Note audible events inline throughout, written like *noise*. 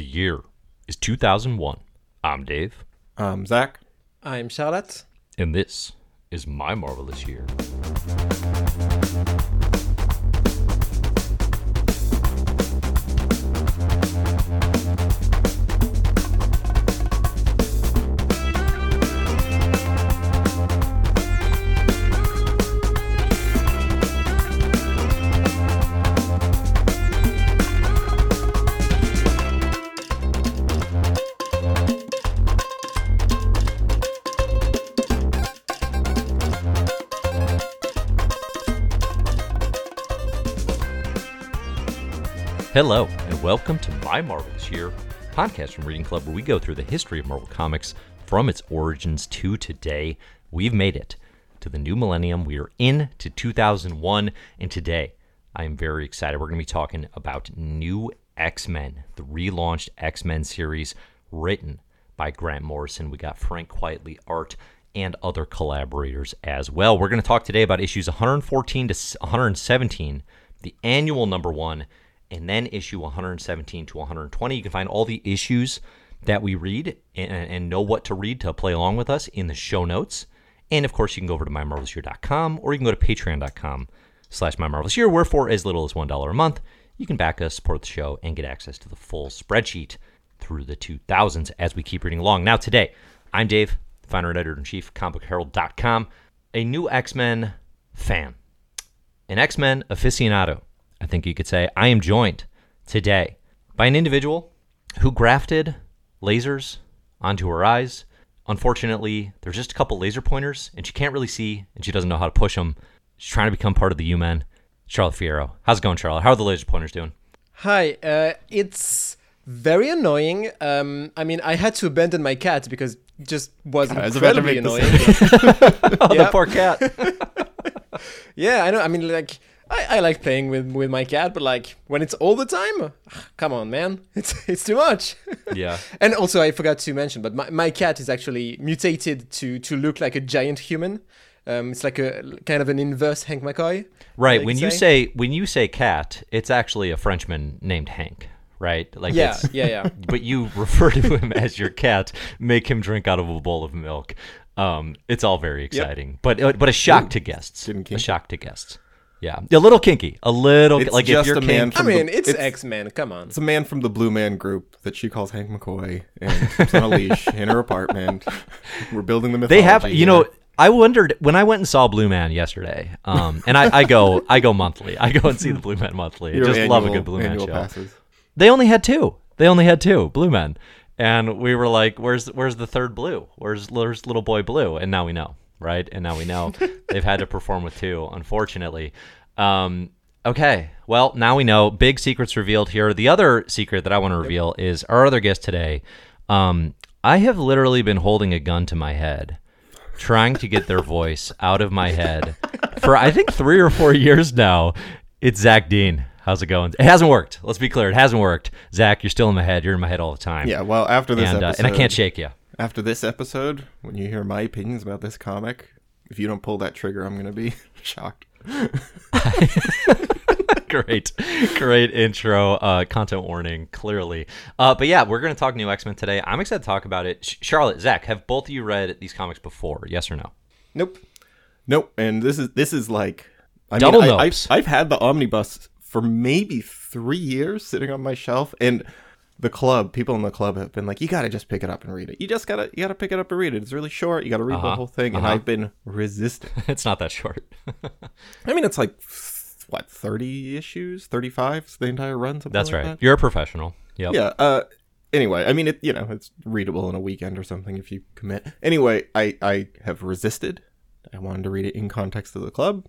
The year is 2001. I'm Dave, I'm Zach. I'm Charlotte. and this is my marvelous year. Hello, and welcome to My Marvelous Year, podcast from Reading Club, where we go through the history of Marvel Comics from its origins to today. We've made it to the new millennium. We are in to 2001, and today I am very excited. We're going to be talking about New X Men, the relaunched X Men series written by Grant Morrison. We got Frank Quitely art and other collaborators as well. We're going to talk today about issues 114 to 117, the annual number one, and then issue 117 to 120. You can find all the issues that we read and, and know what to read to play along with us in the show notes. And of course, you can go over to mymarvelousyear.com or you can go to patreon.com slash mymarvelousyear, where for as little as $1 a month, you can back us, support the show, and get access to the full spreadsheet through the 2000s as we keep reading along. Now, today, I'm Dave, founder and editor-in-chief, comicbookherald.com, a new X-Men fan, an X-Men aficionado, I think you could say. I am joined today by an individual who grafted lasers onto her eyes. Unfortunately, there's just a couple laser pointers, and she can't really see, and she doesn't know how to push them. She's trying to become part of the U-Men. Charlotte Fierro. How's it going, Charlotte? How are the laser pointers doing? Hi. Uh, it's very annoying. Um, I mean, I had to abandon my cat because it just was I was about incredibly annoying. *laughs* *laughs* Oh, Yeah. the poor cat. *laughs* yeah, I know. I mean, like, I, I like playing with, with my cat, but like when it's all the time, come on, man, *laughs* it's it's too much. *laughs* yeah. and also, I forgot to mention, but my, my cat is actually mutated to to look like a giant human. Um, it's like a kind of an inverse Hank McCoy. Right. When could you say. say when you say cat, it's actually a Frenchman named Hank, right? Like Yeah, it's, yeah, yeah. *laughs* but you refer to him as your cat, make him drink out of a bowl of milk. Um, it's all very exciting, but uh, but a shock to guests. A shock to guests. Yeah, a little kinky, a little It's like just if you're a man kink- I mean, the- it's, it's- X Men. Come on. It's a man from the Blue Man Group that she calls Hank McCoy and keeps on a leash in her apartment. *laughs* We're building the mythology. They have, you know. I wondered when I went and saw Blue Man yesterday. Um, and I, I go, I go monthly. I go and see the Blue Man monthly. I Your just love a good Blue Man show. passes. They only had two. They only had two Blue Men, and we were like, "Where's where's the third Blue? Where's where's little boy Blue?" And now we know, right? And now we know they've had to perform with two, unfortunately. Um, okay, well now we know. Big secrets revealed here. The other secret that I want to reveal is our other guest today. Um, I have literally been holding a gun to my head, trying to get their voice out of my head for I think three or four years now. It's Zach Dean. How's it going? It hasn't worked. Let's be clear. It hasn't worked. Zach, you're still in my head. You're in my head all the time. Yeah, well, after this And, uh, episode, and I can't shake you. After this episode, when you hear my opinions about this comic, if you don't pull that trigger, I'm gonna be *laughs* shocked. *laughs* great, great intro. Uh, content warning, clearly. Uh, but yeah, we're going to talk new X Men today. I'm excited to talk about it. Sh- Charlotte, Zach, have both of you read these comics before? Yes or no? Nope. Nope. And this is this is like I Double mean, I. I've, I've had the omnibus for maybe three years sitting on my shelf, and the club people in the club have been like, "You got to just pick it up and read it. You just gotta you gotta pick it up and read it. It's really short. You got to read Uh-huh. the whole thing." And Uh-huh. I've been resistant. *laughs* it's not that short. *laughs* I mean, it's like what thirty issues, thirty five, the entire run. Something That's like right. that? You're a professional. Yep. Yeah. Uh. Anyway, I mean, it you know it's readable in a weekend or something if you commit. Anyway, I I have resisted. I wanted to read it in context of the club,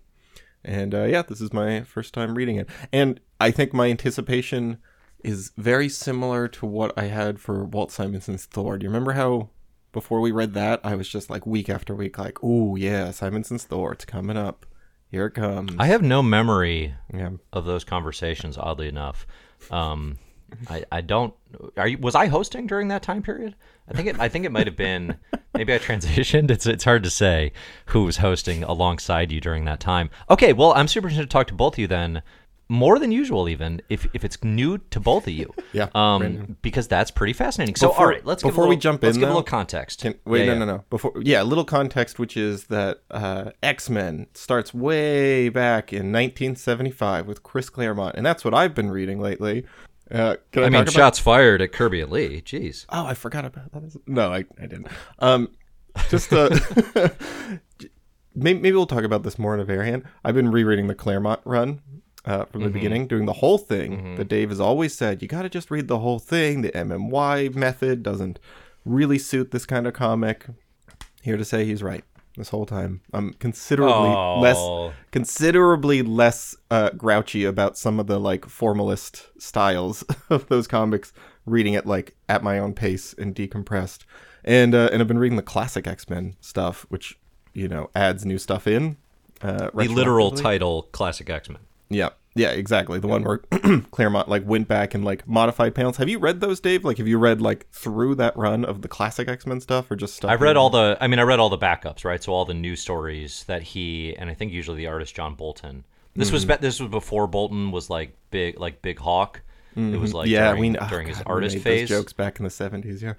and uh, yeah, this is my first time reading it, and I think my anticipation is very similar to what I had for Walt Simonson's Thor. Do you remember how before we read that, I was just like week after week, like, oh yeah, Simonson's Thor, it's coming up. Here it comes. I have no memory yeah. of those conversations. Oddly enough, um, I, I don't. Are you? Was I hosting during that time period? I think it. I think it might have been. *laughs* Maybe I transitioned. It's it's hard to say who was hosting alongside you during that time. Okay, well, I'm super interested to talk to both of you then. More than usual, even if, if it's new to both of you. *laughs* Yeah. Um, because that's pretty fascinating. So, Before- all right, let's before we jump in, let's in, give a little context. Can, wait, Yeah, no, yeah. no, no. Before, yeah, a little context, which is that uh, X Men starts way back in 1975 with Chris Claremont, and that's what I've been reading lately. Uh, can I, I mean, about- shots fired at Kirby and Lee. Jeez. Oh, I forgot about that. No, I, I didn't. Um, just uh, *laughs* maybe, maybe we'll talk about this more in a variant. I've been rereading the Claremont run uh, from the beginning, doing the whole thing that Dave has always said. You got to just read the whole thing. The MMY method doesn't really suit this kind of comic. Here to say he's right this whole time. I'm considerably Oh. less considerably less uh, grouchy about some of the like formalist styles *laughs* of those comics. Reading it like at my own pace and decompressed, and uh, and I've been reading the classic X Men stuff, which you know adds new stuff in. Uh, The literal title, Classic X Men. Yeah, yeah, exactly. The one where *clears throat* Claremont like went back and like modified panels. Have you read those, Dave? Like, have you read like through that run of the classic X Men stuff, or just stuff? I read all the. I mean, I read all the backups, right? So all the new stories that he and I think usually the artist John Bolton. This Mm-hmm. was be- this was before Bolton was like big, like Big Hawk. It was like Mm-hmm. yeah, during, we oh, during his God, we artist made phase. Those jokes back in the seventies. Yeah,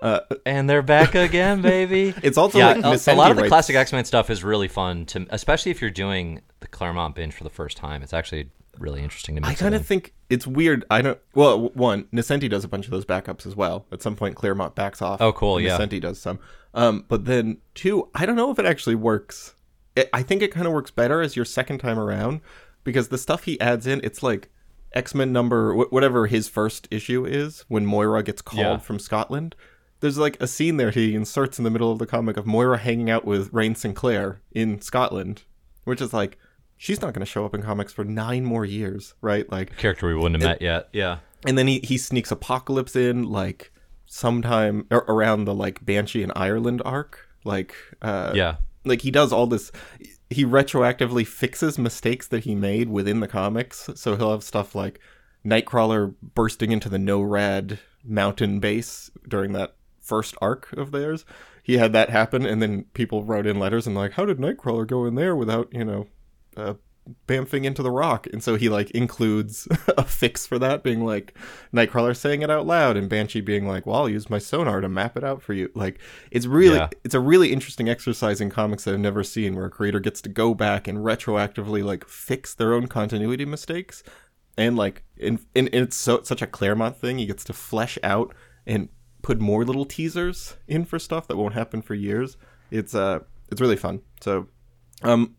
uh, And they're back again, *laughs* baby. It's also yeah, like a, a lot of the writes- classic X Men stuff is really fun to, especially if you're doing the Claremont binge for the first time. It's actually really interesting to me. I kind of think it's weird. I don't. Well, one, Nocenti does a bunch of those backups as well. At some point, Claremont backs off. Oh, cool, yeah. Nocenti does some. Um, but then two, I don't know if it actually works. It, I think it kind of works better as your second time around because the stuff he adds in, it's like X Men number wh- whatever his first issue is when Moira gets called Yeah. from Scotland. There's like a scene there he inserts in the middle of the comic of Moira hanging out with Rahne Sinclair in Scotland, which is like she's not going to show up in comics for nine more years, right? Like character we wouldn't have met yet. Yeah. and then he, he sneaks apocalypse in like sometime ar- around the like banshee in ireland arc like uh Yeah. like he does all this he retroactively fixes mistakes that he made within the comics. So he'll have stuff like nightcrawler bursting into the NORAD mountain base during that first arc of theirs. He had that happen and then people wrote in letters and like how did nightcrawler go in there without you know uh, bamfing into the rock. And so he like includes *laughs* a fix for that being like nightcrawler saying it out loud and banshee being like well i'll use my sonar to map it out for you. Like it's really Yeah. it's a really interesting exercise in comics that i've never seen where a creator gets to go back and retroactively like fix their own continuity mistakes. And like in, in it's so such a claremont thing. He gets to flesh out and put more little teasers in for stuff that won't happen for years. It's uh it's really fun. So um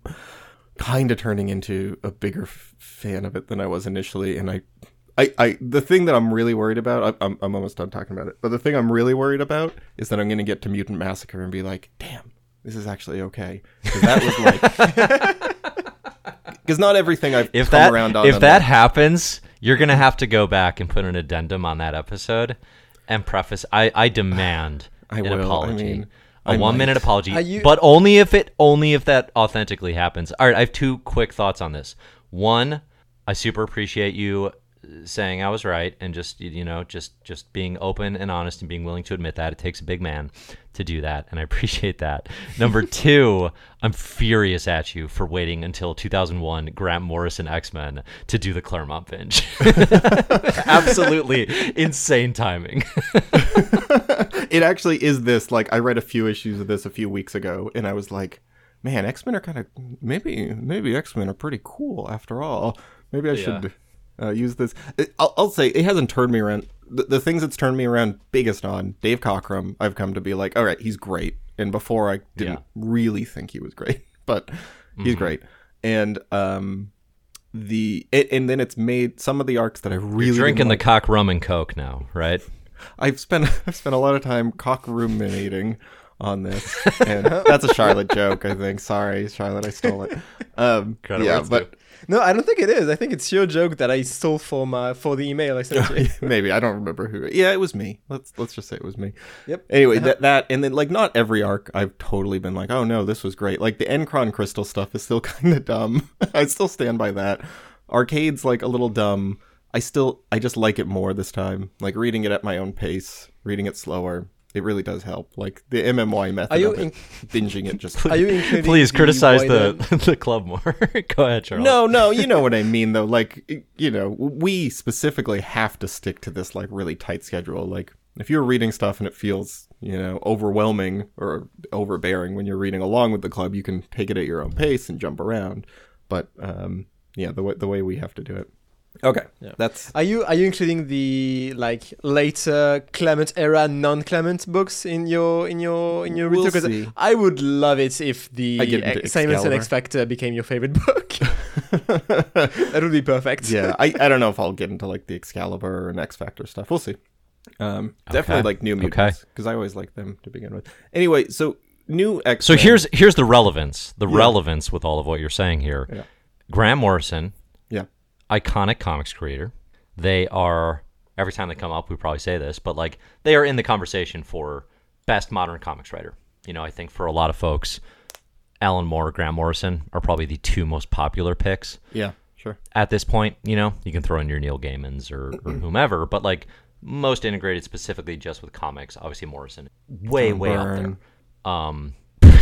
kind of turning into a bigger f- fan of it than I was initially, and I, I, I, the thing that I'm really worried about, I, I'm, I'm almost done talking about it, but the thing I'm really worried about is that I'm going to get to Mutant Massacre and be like, damn, this is actually okay, because that was like, *laughs* because not everything I've If come that around on. if that happens, you're gonna have to go back and put an addendum on that episode and preface. I I demand I an will. I apology. mean, a I one minute apology, you- but only if it only if that authentically happens. All right, I have two quick thoughts on this. One, I super appreciate you uh, saying I was right and just you know just just being open and honest and being willing to admit that it takes a big man to do that and I *laughs* appreciate that. Number *laughs* 2, I'm furious at you for waiting until 2001 Grant Morrison X-Men to do the Claremont binge. *laughs* Absolutely insane timing. It actually is this. Like, I read a few issues of this a few weeks ago, and I was like, man, X Men are kind of maybe maybe X Men are pretty cool after all. Maybe I should uh, use this. It- I'll, I'll say it hasn't turned me around. The, the things that's turned me around biggest on Dave Cockrum. I've come to be like, all right, he's great. And before I didn't Yeah. really think he was great, *laughs* but he's Mm-hmm. great. And um, the it, and then it's made some of the arcs that I really You're drinking the cock rum and coke now, right? I've spent *laughs* I've spent a lot of time cock ruminating on this, and that's a Charlotte joke. I think. Sorry, Charlotte, I stole it. Um, Credit yeah, where it's but No, I don't think it is. I think it's your joke that I stole for my for the email I sent you. *laughs* maybe I don't remember who. Yeah, it was me. Let's let's just say it was me. Yep. Anyway, that that and then like not every arc I've totally been like, oh no, this was great. Like the M'Kraan crystal stuff is still *laughs* kind of dumb. I still stand by that. Arcade's like a little dumb. I still I just like it more this time. Like reading it at my own pace, reading it slower. it really does help. Like the MMY method Are you of it, binging it just. *laughs* Are you *laughs* Please criticize the *laughs* the club more. Go ahead, Charles. No, no, you know what I mean though. Like, you know, we specifically have to stick to this like really tight schedule. Like, if you're reading stuff and it feels, you know, overwhelming or overbearing when you're reading along with the club, you can take it at your own pace and jump around. But um, yeah, the way the way we have to do it. Okay, Yeah. that's Are you are you including the like later Clement era non-Clement books in your in your in your We'll retail? 'Cause see. I would love it if the I get into X- Simonson Excalibur. X Factor became your favorite book. *laughs* *laughs* that would be perfect. yeah. I, I don't know if I'll get into like the Excalibur and X Factor stuff. We'll see. Um, definitely Okay. like New Mutants because I always like them to begin with. Anyway, so new X. So here's here's the relevance. The Yeah. relevance with all of what you're saying here. Yeah. Grant Morrison, yeah. Iconic comics creator. They are every time they come up, we probably say this, but like they are in the conversation for best modern comics writer. You know, I think for a lot of folks, Alan Moore, Grant Morrison are probably the two most popular picks Yeah, sure. at this point. You know, you can throw in your Neil Gaimans or, or *clears throat* whomever, but like most integrated specifically just with comics, obviously Morrison, way John way up there. Um,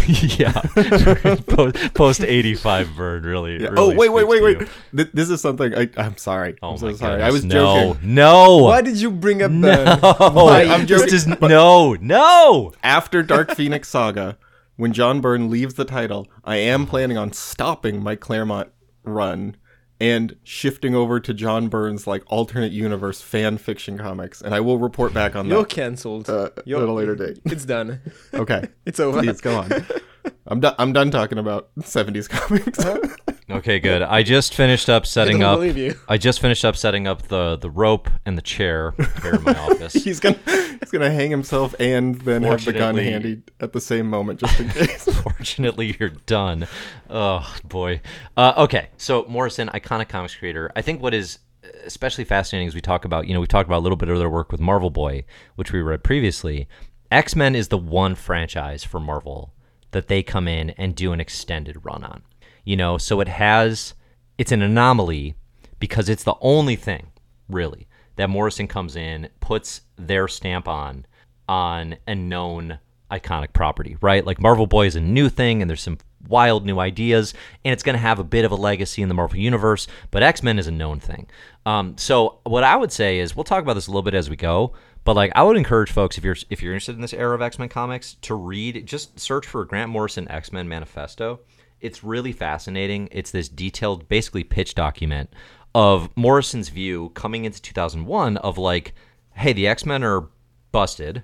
*laughs* yeah, *laughs* post, post eighty five bird really. Yeah. really oh wait, wait, wait, wait. Th- This is something I, I'm sorry. Oh I'm so sorry. goodness. I was no, joking. No, Why did you bring up? No, *laughs* I'm this joking, is no, no. After Dark Phoenix Saga, when John Byrne leaves the title, I am planning on stopping my Claremont run and shifting over to John Byrne's like alternate universe fan fiction comics, and I will report back on that. You're that cancelled. uh, You're- at a later date. *laughs* It's done. Okay, *laughs* It's over. please go on. *laughs* I'm done. I'm done talking about 70s comics. *laughs* Okay, good. I just finished up setting don't up. believe you. I just finished up setting up the the rope and the chair here in my *laughs* office. he's gonna he's gonna hang himself and then have the gun handy at the same moment just in case. *laughs* Fortunately, you're done. Oh boy. Uh, okay, so Morrison, iconic comics creator. I think what is especially fascinating is we talk about. You know, we talked about a little bit of their work with Marvel Boy, which we read previously. X Men is the one franchise for Marvel that they come in and do an extended run on. You know, so it has it's an anomaly because it's the only thing really that Morrison comes in, puts their stamp on on a known iconic property, right? Like Marvel Boy is a new thing and there's some wild new ideas and it's going to have a bit of a legacy in the Marvel universe, but X-Men is a known thing. Um, so what I would say is we'll talk about this a little bit as we go, but like I would encourage folks if you're if you're interested in this era of X-Men comics to read just search for Grant Morrison X-Men Manifesto. It's really fascinating. It's this detailed basically pitch document of Morrison's view coming into 2001 of like, hey, the X Men are busted.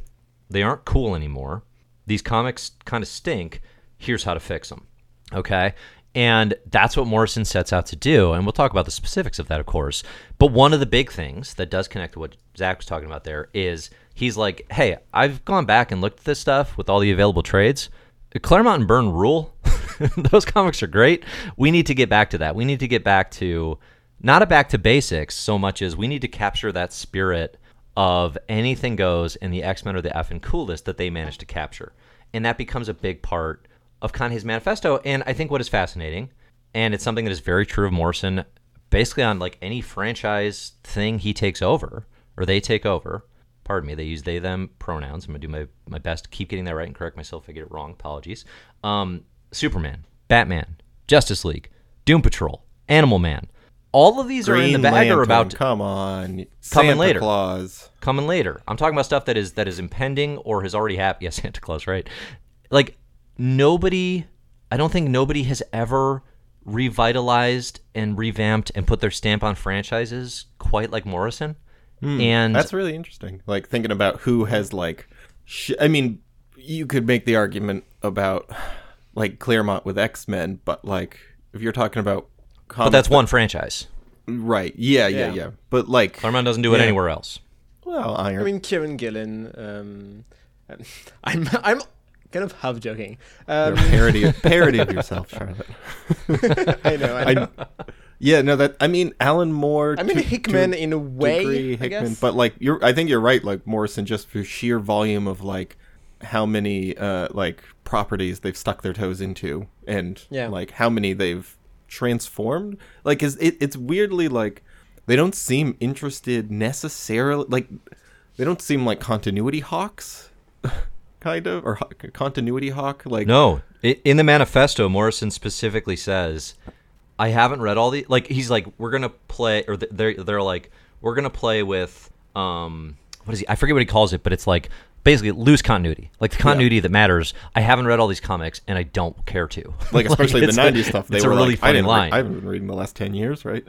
They aren't cool anymore. These comics kind of stink. Here's how to fix them. Okay. And that's what Morrison sets out to do. And we'll talk about the specifics of that, of course. But one of the big things that does connect to what Zach was talking about there is he's like, hey, I've gone back and looked at this stuff with all the available trades. Claremont and Byrne rule. *laughs* Those comics are great. We need to get back to that. We need to get back to not a back to basics so much as we need to capture that spirit of anything goes and the X Men are the effing coolest that they managed to capture. And that becomes a big part of his manifesto. And I think what is fascinating, and it's something that is very true of Morrison, basically on like any franchise thing he takes over or they take over. Pardon me, they use they them pronouns. I'm gonna do my, my best to keep getting that right and correct myself if I get it wrong. Apologies. Um, Superman, Batman, Justice League, Doom Patrol, Animal Man. All of these are in the Green bag or about to come on, Coming Santa later. Claus. coming later. I'm talking about stuff that is that is impending or has already happened. *laughs* Yes, Santa Claus, right? Like nobody, I don't think nobody has ever revitalized and revamped and put their stamp on franchises quite like Morrison. And Hmm, That's really interesting. Like thinking about who has like, sh- I mean, you could make the argument about like Claremont with X Men, but like if you're talking about, but that's one franchise. right? Yeah, yeah, Yeah. yeah. But like, Claremont doesn't do it anywhere else. well, Iron. I mean, Kieron Gillen. Um, *laughs* I'm I'm kind of half joking. Um, You're a parody, parody of *laughs* yourself, Charlotte. *laughs* I know. I know. I, yeah, no, that I mean, Alan Moore. I mean, to- Hickman to in a way. degree, I Hickman, guess. but like you're, I think you're right. Like Morrison, just for sheer volume of like how many uh like properties they've stuck their toes into, and Yeah. like how many they've transformed. Like, is it? It's weirdly like they don't seem interested necessarily. Like they don't seem like continuity hawks. *laughs* kind of, or Hawk- continuity hawk. Like, No, I- in the manifesto, Morrison specifically says, "I haven't read all the like." He's like, "We're gonna play," or they're they're like, "We're gonna play with um, what is he? I forget what he calls it, but it's like basically loose continuity, like the continuity that matters. I haven't read all these comics, and I don't care to. *laughs* like especially the it's a- '90s stuff. They it's were a really like, I funny didn't. re- I haven't been reading the last ten years, right?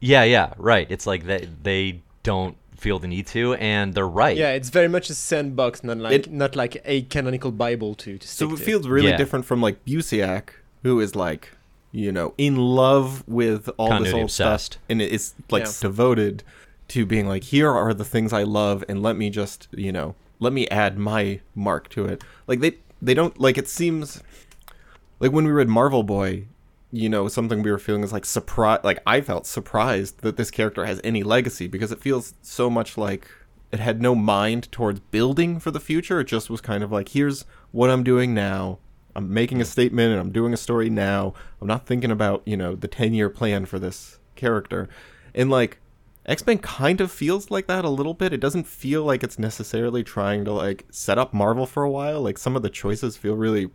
yeah, yeah, right. It's like they they don't feel the need to, and they're right. Yeah, it's very much a sandbox, not like It- not like a canonical Bible to to So it to. feels really Yeah. different from like Busiek, who is like, you know, in love with all this old obsessed. stuff, and it's like Yeah. devoted to being like, here are the things I love, and let me just, you know, let me add my mark to it. Like they they don't like it seems like when we read Marvel Boy, you know, something we were feeling is like surprise. Like I felt surprised that this character has any legacy because it feels so much like it had no mind towards building for the future. It just was kind of like, here's what I'm doing now. I'm making a statement and I'm doing a story now. I'm not thinking about, you know, the 10 year plan for this character. And like, X Men kind of feels like that a little bit. It doesn't feel like it's necessarily trying to like set up Marvel for a while. Like, some of the choices feel really,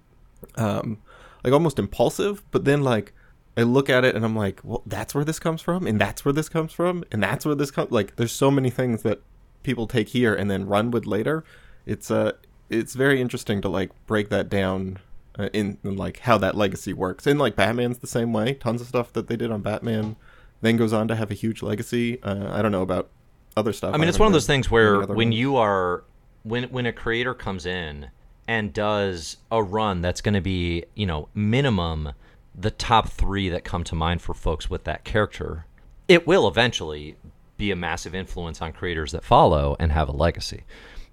um, like almost impulsive, but then like, I look at it and I'm like, well, that's where this comes from, and that's where this comes from, and that's where this comes. Like, there's so many things that people take here and then run with later. It's uh, it's very interesting to like break that down uh, in, in like how that legacy works. And like Batman's the same way. Tons of stuff that they did on Batman then goes on to have a huge legacy. Uh, I don't know about other stuff. I mean, it's one of those things where when ones. you are when when a creator comes in and does a run that's going to be you know minimum the top three that come to mind for folks with that character, it will eventually be a massive influence on creators that follow and have a legacy.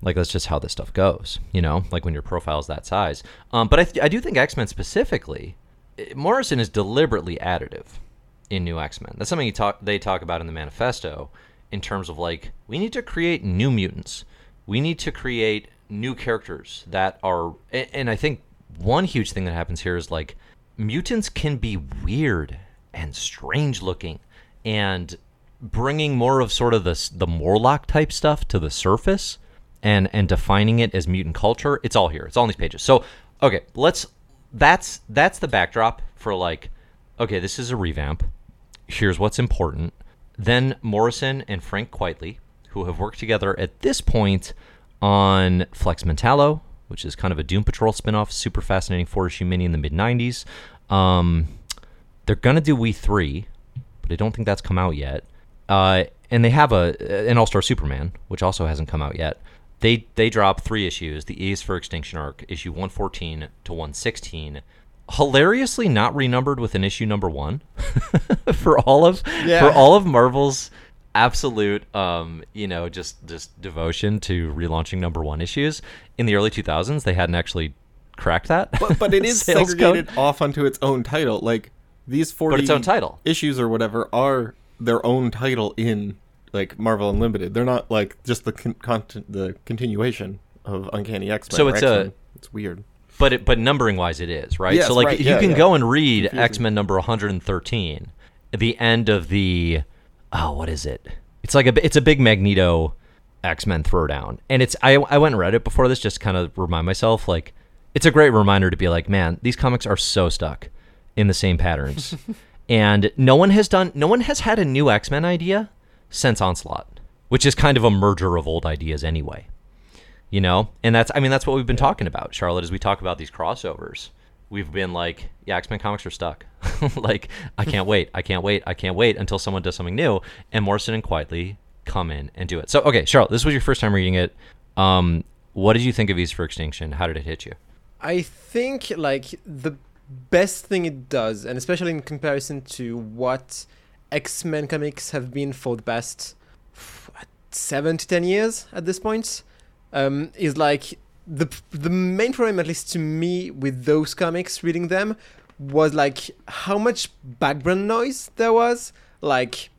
Like that's just how this stuff goes, you know. Like when your profile's that size. Um, but I, th- I do think X Men specifically, eh, Morrison is deliberately additive in New X Men. That's something he talk they talk about in the manifesto in terms of like we need to create new mutants. We need to create new characters that are a- and I think one huge thing that happens here is like mutants can be weird and strange looking and bringing more of sort of the the Morlock type stuff to the surface and and defining it as mutant culture. It's all here. It's all in these pages. So okay, let's that's that's the backdrop for like okay, this is a revamp. Here's what's important. Then Morrison and Frank Quitely, who have worked together at this point on Flex Mentallo, which is kind of a Doom Patrol spinoff, super fascinating four issue mini in the mid 90s. Um, they're gonna do We Three, but I don't think that's come out yet. Uh, and they have a an All Star Superman, which also hasn't come out yet. They they drop three issues: the E's for Extinction arc, issue 114 to 116. Hilariously, not renumbered with an issue number one *laughs* for all of Yeah. for all of Marvel's absolute um you know just just devotion to relaunching number one issues in the early 2000s they hadn't actually cracked that but, *laughs* but it is segregated code. off onto its own title. Like these forty its own title. issues or whatever are their own title in like Marvel Unlimited. They're not like just the con- content, the continuation of Uncanny X Men. So it's a- it's weird. but it, but numbering wise it is right Yes, so like right, you yeah, can yeah. go and read x-men number 113 the end of the oh what is it it's like a it's a big magneto x-men throwdown and it's i i went and read it before this just kind of remind myself like it's a great reminder to be like man these comics are so stuck in the same patterns *laughs* and no one has done no one has had a new x-men idea since onslaught which is kind of a merger of old ideas anyway you know? And that's i mean that's what we've been talking about charlotte as we talk about these crossovers. We've been like yeah x-men comics are stuck. *laughs* Like i can't wait i can't wait i can't wait until someone does something new and morrison and Quitely come in and do it. So okay charlotte this was your first time reading it. Um what did you think of east for extinction? How did it hit you? I think like the best thing it does, and especially in comparison to what X Men comics have been for the past seven to ten years at this point, um, is like the the main problem, at least to me, with those comics reading them, was like how much background noise there was, like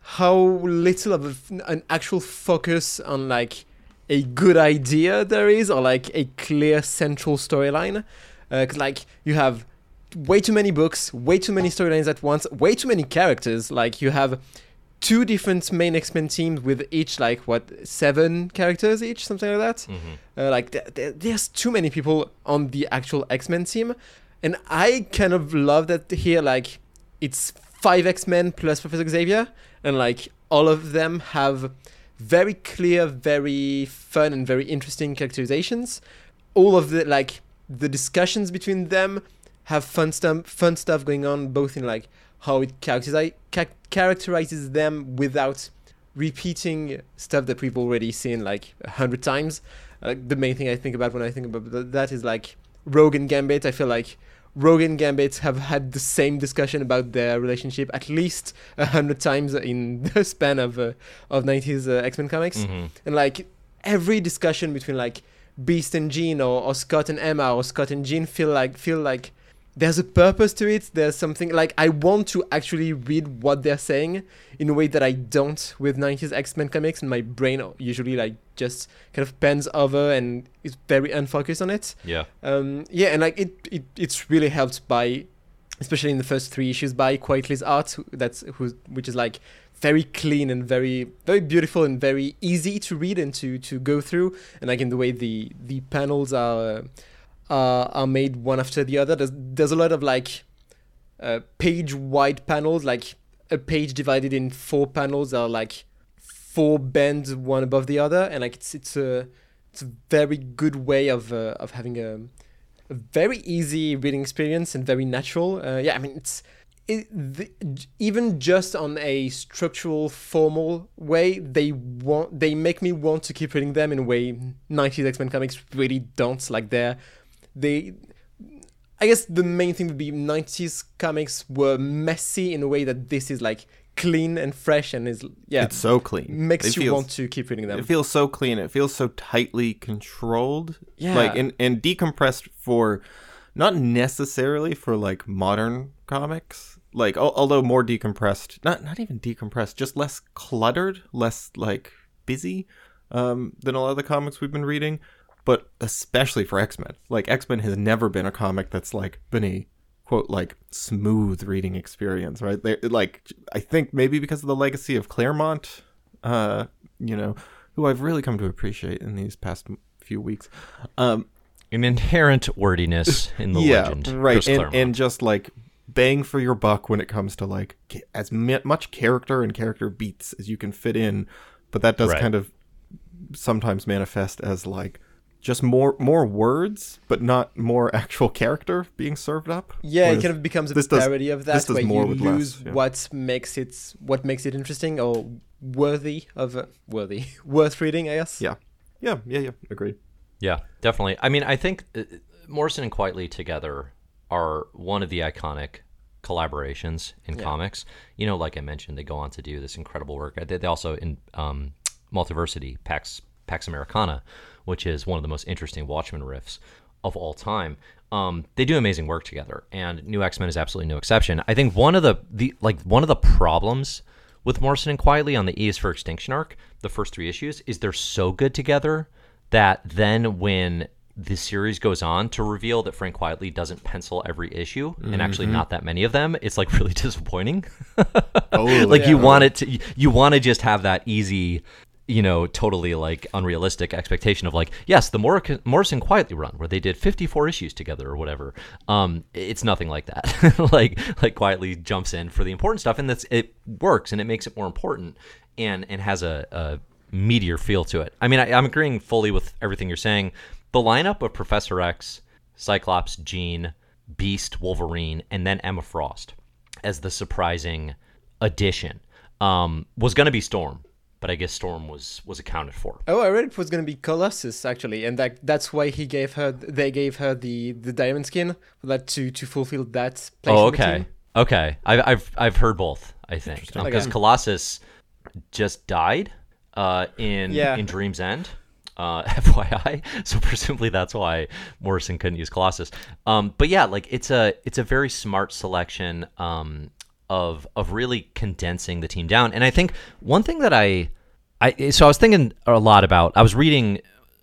how little of a an actual focus on like a good idea there is or like a clear central storyline. Because like you have way too many books way too many storylines at once way too many characters like you have two different main X-Men teams with each like what seven characters each, something like that. Uh, like th- th- there's too many people on the actual X-Men team, and I kind of love that here. Like it's five X-Men plus Professor Xavier, and like all of them have very clear, very fun, and very interesting characterizations. All of the like the discussions between them have fun stuff, fun stuff going on, both in like how it characterize, ca- characterizes them without repeating stuff that we've already seen like a hundred times. Like the main thing I think about when I think about that is like Rogue and Gambit. I feel like Rogue and Gambit have had the same discussion about their relationship at least a hundred times in the *laughs* span of uh, of 90s uh, X Men comics hmm and like every discussion between like Beast and Jean or, or Scott and Emma or Scott and Jean feel like feel like there's a purpose to it. There's something like I want to actually read what they're saying in a way that I don't with 90s X-Men comics and my brain usually like just kind of pans over and is very unfocused on it. Yeah. Um, yeah, and like it, it it's really helped by especially in the first three issues by Quitely's art that's who which is like very clean and very very beautiful and very easy to read and to to go through and like in the way the the panels are uh, are made one after the other there's there's a lot of like uh, page wide panels like a page divided in four panels are like four bends one above the other and like it's it's a it's a very good way of uh, of having a a very easy reading experience and very natural. Uh, yeah, I mean it's it, the, even just on a structural formal way, they want they make me want to keep reading them in a way 90s X Men comics really don't. Like they're they. I guess the main thing would be 90s comics were messy in a way that this is like clean and fresh and is yeah It's so clean. makes It you feels- want to keep reading them. It feels so clean. It feels so tightly controlled. Yeah. Like and, and decompressed for not necessarily for like modern comics. Like although more decompressed, not not even decompressed, just less cluttered, less like busy um than a lot of the comics we've been reading, but especially for X-Men. Like X-Men has never been a comic that's like been a quote like smooth reading experience, right? They like I think maybe because of the legacy of Claremont, uh, you know, who I've really come to appreciate in these past few weeks. Um, An inherent wordiness in the yeah, legend. right, and, and just like bang for your buck when it comes to like as much character and character beats as you can fit in, but that does Right. kind of sometimes manifest as like just more more words, but not more *laughs* actual character being served up. Yeah, Whereas it kind of becomes a this does- parody of that, this does where more you with less, lose yeah. what makes it what makes it interesting or worthy of uh, worthy *laughs* worth reading. I guess. Yeah, yeah, yeah, yeah. Agreed. Yeah, definitely. I mean, I think uh, Morrison and Quitely together are one of the iconic collaborations in Yeah. comics. You know, like I mentioned, they go on to do this incredible work. They, they also in um, Multiversity, Pax Pax Americana, which is one of the most interesting Watchmen riffs of all time. Um, they do amazing work together, and New X Men is absolutely no exception. I think one of the the like one of the problems with Morrison and Quitely on the E is for Extinction arc, the first three issues, is they're so good together that then when the series goes on to reveal that Frank Quitely doesn't pencil every issue and actually not that many of them, it's like *laughs* really disappointing. Totally. *laughs* like you want it to you want to just have that easy you know totally like unrealistic expectation of like yes the Mor- morrison Quitely run where they did 54 issues together or whatever. Um it's nothing like that. *laughs* Like like Quitely jumps in for the important stuff and that's it works and it makes it more important and and has a, a meteor feel to it. I mean I, i'm agreeing fully with everything you're saying. The lineup of professor x cyclops jean beast wolverine and then emma frost as the surprising addition um, was going to be Storm, but I guess Storm was was accounted for. Oh, I read it was gonna be Colossus actually, and that that's why he gave her they gave her the the diamond skin for that to to fulfill that. Place Oh, okay, okay. I've I've I've heard both. I think because Okay. Colossus just died uh, in Yeah. in Dream's End. Uh, *laughs* FYI, so presumably that's why Morrison couldn't use Colossus. Um, but yeah, like it's a it's a very smart selection um, of of really condensing the team down. And I think one thing that I I so I was thinking a lot about. I was reading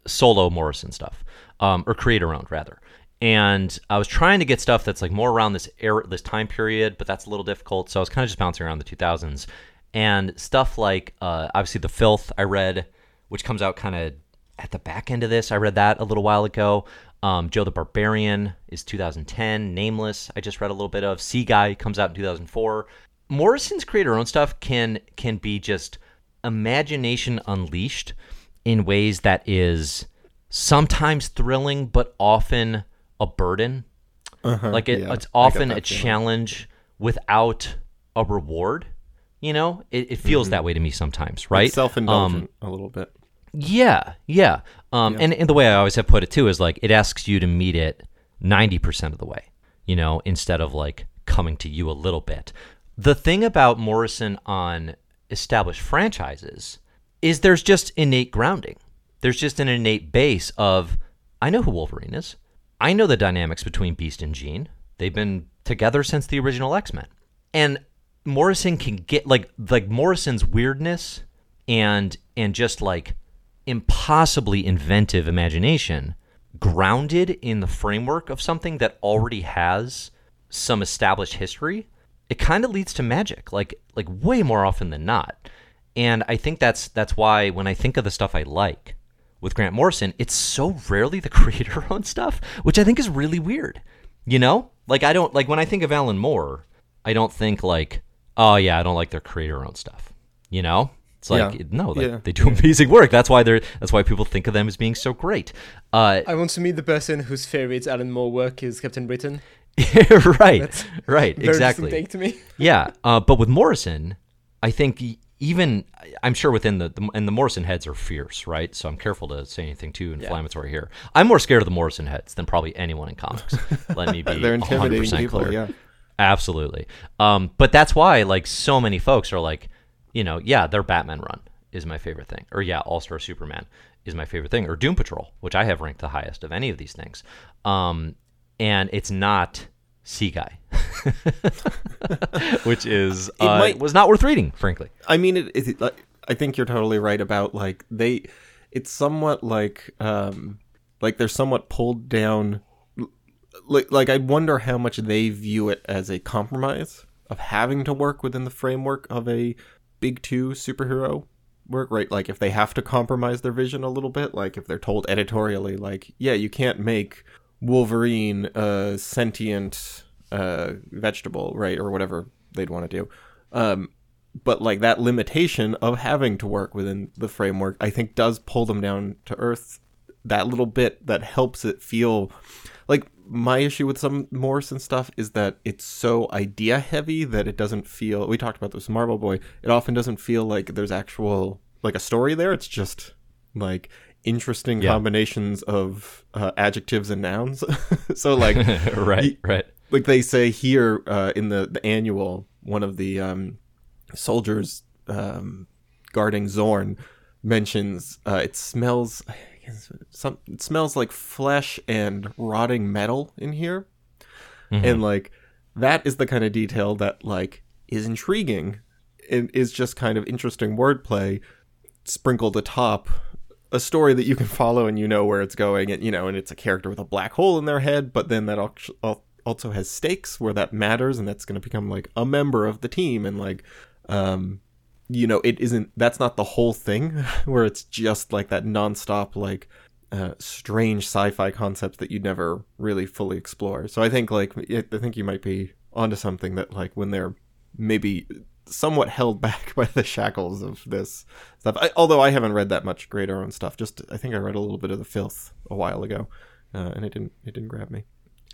solo Morrison stuff, um, or creator owned rather, and I was trying to get stuff that's like more around this era, this time period, but that's a little difficult. So I was kind of just bouncing around the 2000s, and stuff like uh, obviously the Filth I read, which comes out kind of at the back end of this. I read that a little while ago. Um, Joe the Barbarian is 2010. Nameless, I just read a little bit of. Seaguy comes out in 2004. Morrison's creator own stuff can can be just imagination unleashed in ways that is sometimes thrilling, but often a burden. Uh-huh, Like it, yeah, it's often a challenge without a reward. You know, it, it feels that way to me sometimes, right? It's self-indulgent Um, a little bit. yeah, yeah. Um, And, and the way I always have put it too is like it asks you to meet it 90% of the way, you know, instead of like coming to you a little bit. The thing about Morrison on established franchises is there's just innate grounding. There's just an innate base of I know who Wolverine is. I know the dynamics between Beast and Jean. They've been together since the original X-Men. And Morrison can get like like Morrison's weirdness and and just like impossibly inventive imagination grounded in the framework of something that already has some established history it kind of leads to magic like like way more often than not. And i think that's that's why when i think of the stuff i like with grant morrison it's so rarely the *laughs* creator owned stuff which i think is really weird you know? Like i don't like when i think of alan moore i don't think like oh yeah i don't like their creator owned stuff you know it's like Yeah. no like, Yeah. they do amazing work that's why they're that's why people think of them as being so great uh I want to meet the person whose favorite Alan Moore work is Captain Britain. *laughs* right That's right exactly to me. yeah, uh, but with Morrison, I think even I'm sure within the, the and the Morrison heads are fierce, right? So I'm careful to say anything too inflammatory here. I'm more scared of the Morrison heads than probably anyone in comics. Let me *laughs* be They're intimidating 100% people. clear. Yeah. Absolutely. Um, but that's why like so many folks are like, you know, yeah, their Batman run is my favorite thing, or yeah, All Star Superman is my favorite thing, or Doom Patrol, which I have ranked the highest of any of these things. Um, and it's not Seaguy, *laughs* which is uh, might- was not worth reading, frankly. I mean, it, it, like, I think you're totally right about like they. It's somewhat like um like they're somewhat pulled down. Like like I wonder how much they view it as a compromise of having to work within the framework of a big two superhero work, right? Like if they have to compromise their vision a little bit, like if they're told editorially, like yeah, you can't make Wolverine a sentient uh, vegetable, right, or whatever they'd want to do. Um, but like that limitation of having to work within the framework i think does pull them down to earth that little bit that helps it feel my issue with some morrison stuff is that it's so idea heavy that it doesn't feel we talked about this with marvel boy it often doesn't feel like there's actual like a story there it's just like interesting Yeah. combinations of uh, adjectives and nouns *laughs* so like *laughs* right, Ye- right. like they say here uh, in the, the annual, one of the um, soldiers um, guarding Zorn mentions uh, it smells. Some it smells like flesh and rotting metal in here, and like that is the kind of detail that like is intriguing. And is just kind of interesting wordplay sprinkled atop a story that you can follow and you know where it's going and you know and it's a character with a black hole in their head but then that al- al- also has stakes where that matters and that's going to become like a member of the team and like um you know it isn't that's not the whole thing *laughs* where it's just like that nonstop like uh, strange sci-fi concepts that you'd never really fully explore so i think like i think you might be onto something that like when they're maybe somewhat held *laughs* back by the shackles of this stuff. I, although I haven't read that much Greater Own stuff. Just I think I read a little bit of the Filth a while ago, uh, and it didn't it didn't grab me.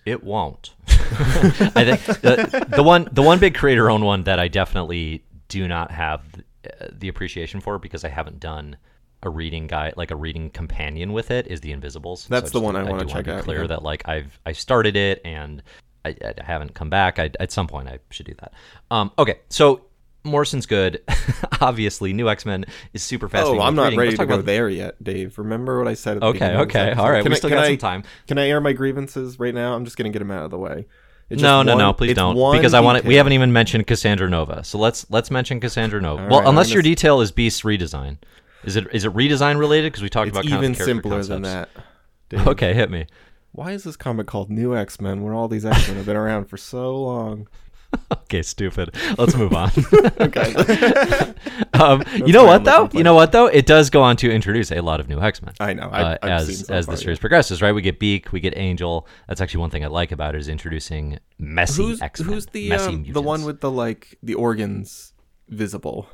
It won't. *laughs* I think the, the one the one big creator owned one that I definitely do not have uh, the appreciation for because I haven't done a reading guide like a reading companion with it is the Invisibles. That's the one I wanna do check be out, Clear yeah. that like I've I started it and I, I haven't come back. I, at some point I should do that. Um, okay, so Morrison's good. *laughs* Obviously, New X Men is super fascinating. Oh, I'm not reading. ready to talk go about- there yet, Dave. Remember what I said? At the Okay, okay, all right. Can we I- still got I- some time. Can I air my grievances right now? I'm just gonna get them out of the way. It's no, no, one- no, please don't, because I want to. We haven't even mentioned Cassandra Nova, so let's let's mention Cassandra Nova. All well, right, unless gonna your detail is Beast's redesign, is it is it redesign related? Because we talked It's about kind of even simpler than that. *laughs* Dave. Okay, hit me. Why is this comic called New X Men when all these X Men have been around for so long? *laughs* okay, stupid. Let's move on. *laughs* Okay. *laughs* um, you know what though? You know what though? It does go on to introduce a lot of new X Men. I know. I, Uh, I've seen as so as far, the yeah. series progresses, right? We get Beak, we get Angel. That's actually one thing I like about it is introducing messy Who's X Men. who's the messy um, the one with the like the organs visible?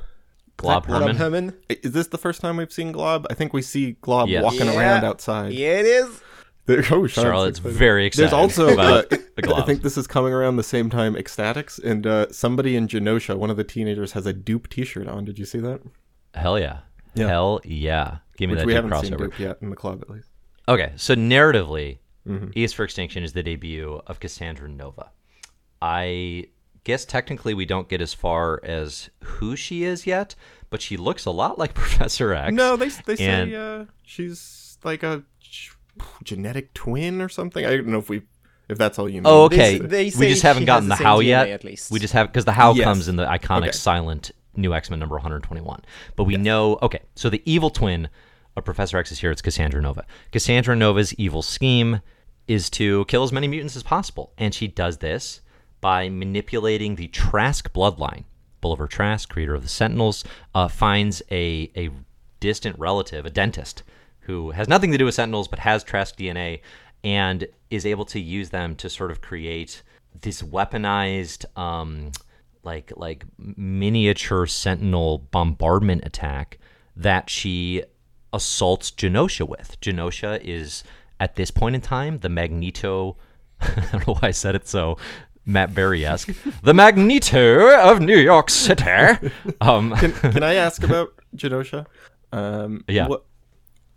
Glob Glob Herman? Herman. Is this the first time we've seen Glob? I think we see Glob Yes. walking Yeah. around outside. Yeah, it is. There- oh, Charlotte's Charlotte's excited. very excited. There's also about uh, the I think this is coming around the same time X-Statix and uh, somebody in Genosha, one of the teenagers has a Doop T-shirt on. Did you see that? Hell yeah. Yeah. Hell yeah. Give me Which that we haven't seen crossover. Doop yet in the club at least. Okay, so narratively, Mm-hmm. East for Extinction is the debut of Cassandra Nova. I guess technically we don't get as far as who she is yet, but she looks a lot like *laughs* Professor X. No, they they say uh, she's like a genetic twin or something. I don't know if we if that's all you mean. Oh, okay. s- they we just haven't gotten the the how DNA yet. at least. We just have because the how Yes. comes in the iconic Okay. silent new X Men number 121. But we know okay. So the evil twin of Professor X is here. It's Cassandra Nova. Cassandra Nova's evil scheme is to kill as many mutants as possible, and she does this by manipulating the Trask bloodline. Bolivar Trask, creator of the Sentinels, uh, finds a a distant relative, a dentist, who has nothing to do with Sentinels but has Trask DNA, and is able to use them to sort of create this weaponized, um, like like miniature Sentinel bombardment attack that she assaults Genosha with. Genosha is at this point in time the Magneto. *laughs* I don't know why I said it so Matt Berry esque. *laughs* the Magneto of New York City. *laughs* Um, can, can I ask about Genosha? Um, Yeah. What,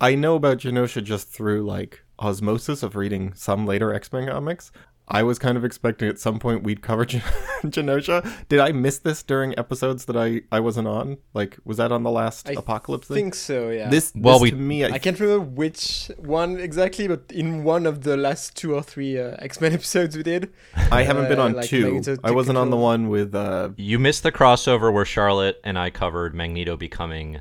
I know about Genosha just through like osmosis of reading some later X Men comics. I was kind of expecting at some point we'd cover *laughs* Gen- Genosha. Did I miss this during episodes that I I wasn't on? Like, was that on the last I Apocalypse thing? I think so. Yeah. This Well, this we- to me, I, I can't remember which one exactly, but in one of the last two or three uh, X Men *laughs* episodes we did, I haven't been uh, on like two. Magneto I wasn't on the one with uh, you missed the crossover where Charlotte and I covered Magneto becoming,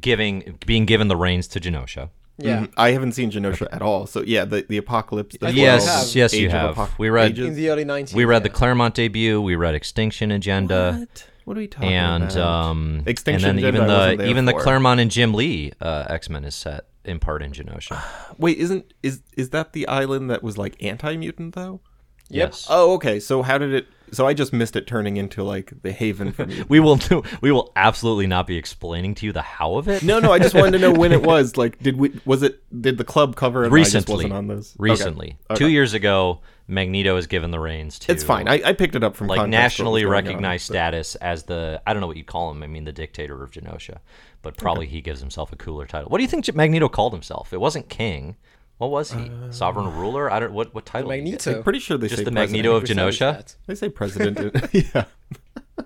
giving, being given the reins to Genosha. yeah, Mhm. I haven't seen Genosha at all. So yeah, the the apocalypse. the I 12, Yes, yes, you Age of have. Apoc- We read- Ages- in the early nineties. We read the Claremont debut. We read Extinction Agenda. What? What are we talking and about? um, Extinction and then Agenda even the there even the. Claremont and Jim Lee uh, X Men is set in part in Genosha. *sighs* Wait, isn't is is that the island that was like anti mutant though? Yep. Yes. Oh, okay. So how did it? So I just missed it turning into like the haven for mutants. *laughs* We will do, we will absolutely not be explaining to you the how of it. no, no. I just wanted to know when it *laughs* was. Like, did we? Was it? Did the club cover it? and I just recently, wasn't on those. Recently, Okay. two years ago, Magneto is given the reins to It's fine. I, I picked it up from like context what was nationally on, recognized but- status as the I don't know what you call him. I mean the dictator of Genosha, but probably he gives himself a cooler title. What do you think Magneto called himself? It wasn't king. What was he? Sovereign ruler? I don't. What what title? did? Magneto. I'm pretty sure they Just say the. Magneto of Genosha? that. They say president. *laughs* *laughs* yeah,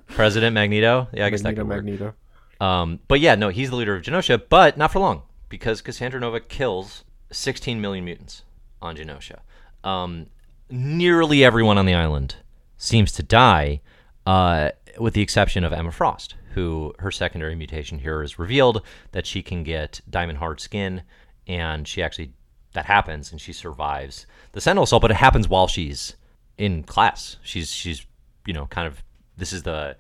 President Magneto. Yeah, I guess that Magneto. could work. Magneto. Um, but yeah, no, he's the leader of Genosha, but not for long because Cassandra Nova kills 16 million mutants on Genosha. Um, nearly everyone on the island seems to die, uh, with the exception of Emma Frost, who her secondary mutation here is revealed that she can get diamond hard skin, and she actually that happens and she survives the Sentinel assault, but it happens while she's in class. She's she's you know kind of this is the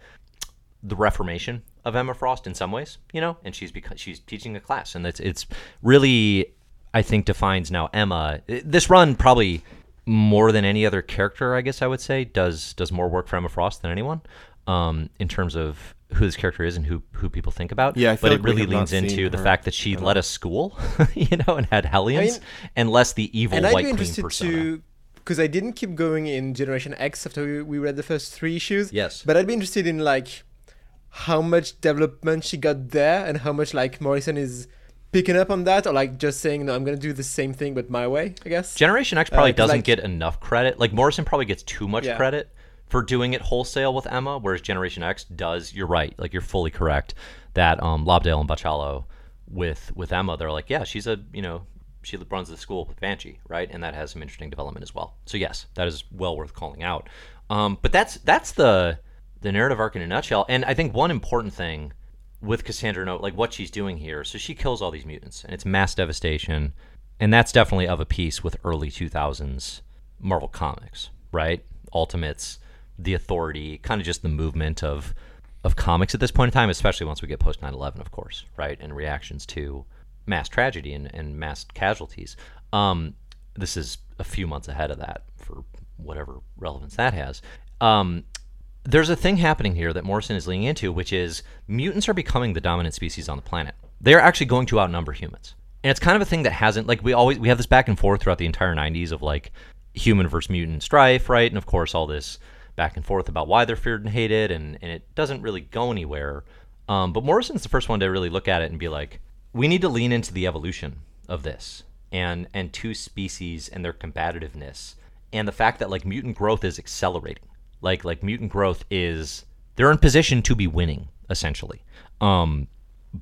the reformation of Emma Frost in some ways, you know, and she's because she's teaching a class, and it's it's really I think defines now Emma. This run probably more than any other character, I guess I would say, does does more work for Emma Frost than anyone, um, in terms of who this character is and who who people think about. Yeah, I but like it really leans into the fact that she led a school, *laughs* you know, and had Hellions, mean- and less the evil and I'd be interested to because I didn't keep going in Generation X after we, we read the first three issues. Yes. but I'd be interested in like how much development she got there and how much like Morrison is picking up on that or like just saying no I'm gonna do the same thing but my way I guess Generation X probably Uh, doesn't like- get enough credit. Like Morrison probably gets too much Yeah. credit for doing it wholesale with Emma, whereas Generation X does. You're right. Like you're fully correct that um, Lobdell and Bachalo with with Emma, they're like, yeah, she's a you know she runs the school with Banshee, right? And that has some interesting development as well. So yes, that is well worth calling out. Um, but that's that's the the narrative arc in a nutshell. And I think one important thing with Cassandra Nova, like what she's doing here, so she kills all these mutants, and it's mass devastation, and that's definitely of a piece with early 2000s Marvel Comics, right? Ultimates, the authority, kind of just the movement of of comics at this point in time, especially once we get post 9/11, of course, right, and reactions to mass tragedy and, and mass casualties. Um, this is a few months ahead of that for whatever relevance that has. Um, there's a thing happening here that Morrison is leaning into, which is mutants are becoming the dominant species on the planet. They're actually going to outnumber humans. And it's kind of a thing that hasn't like we always we have this back and forth throughout the entire 90s of like human versus mutant strife, right? And of course all this back and forth about why they're feared and hated and, and it doesn't really go anywhere. Um, but Morrison's the first one to really look at it and be like, we need to lean into the evolution of this and and two species and their combativeness and the fact that like mutant growth is accelerating. Like like mutant growth is they're in position to be winning essentially. Um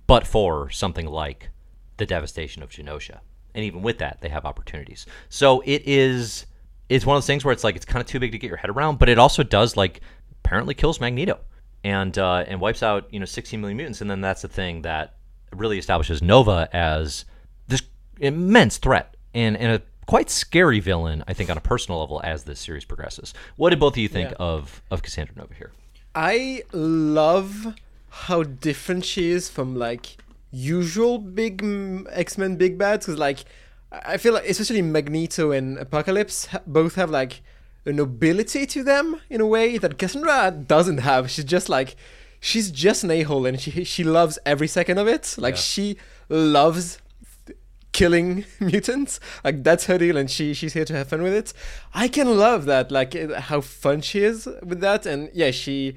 but for something like the devastation of genosha. And even with that they have opportunities. So it is it's one of those things where it's like it's kind of too big to get your head around but it also does like apparently kills magneto and uh and wipes out you know 16 million mutants and then that's the thing that really establishes nova as this immense threat and, and a quite scary villain, I think, on a personal level as this series progresses. What did both of you think Yeah. of of Cassandra Nova here? I love how different she is from like usual big X Men big bads. Because like I feel like especially Magneto and Apocalypse both have like a nobility to them in a way that Cassandra doesn't have. She's just like she's just an a hole and she she loves every second of it. Like Yeah. she loves killing *laughs* mutants like that's her deal and she she's here to have fun with it i can love that like how fun she is with that and yeah she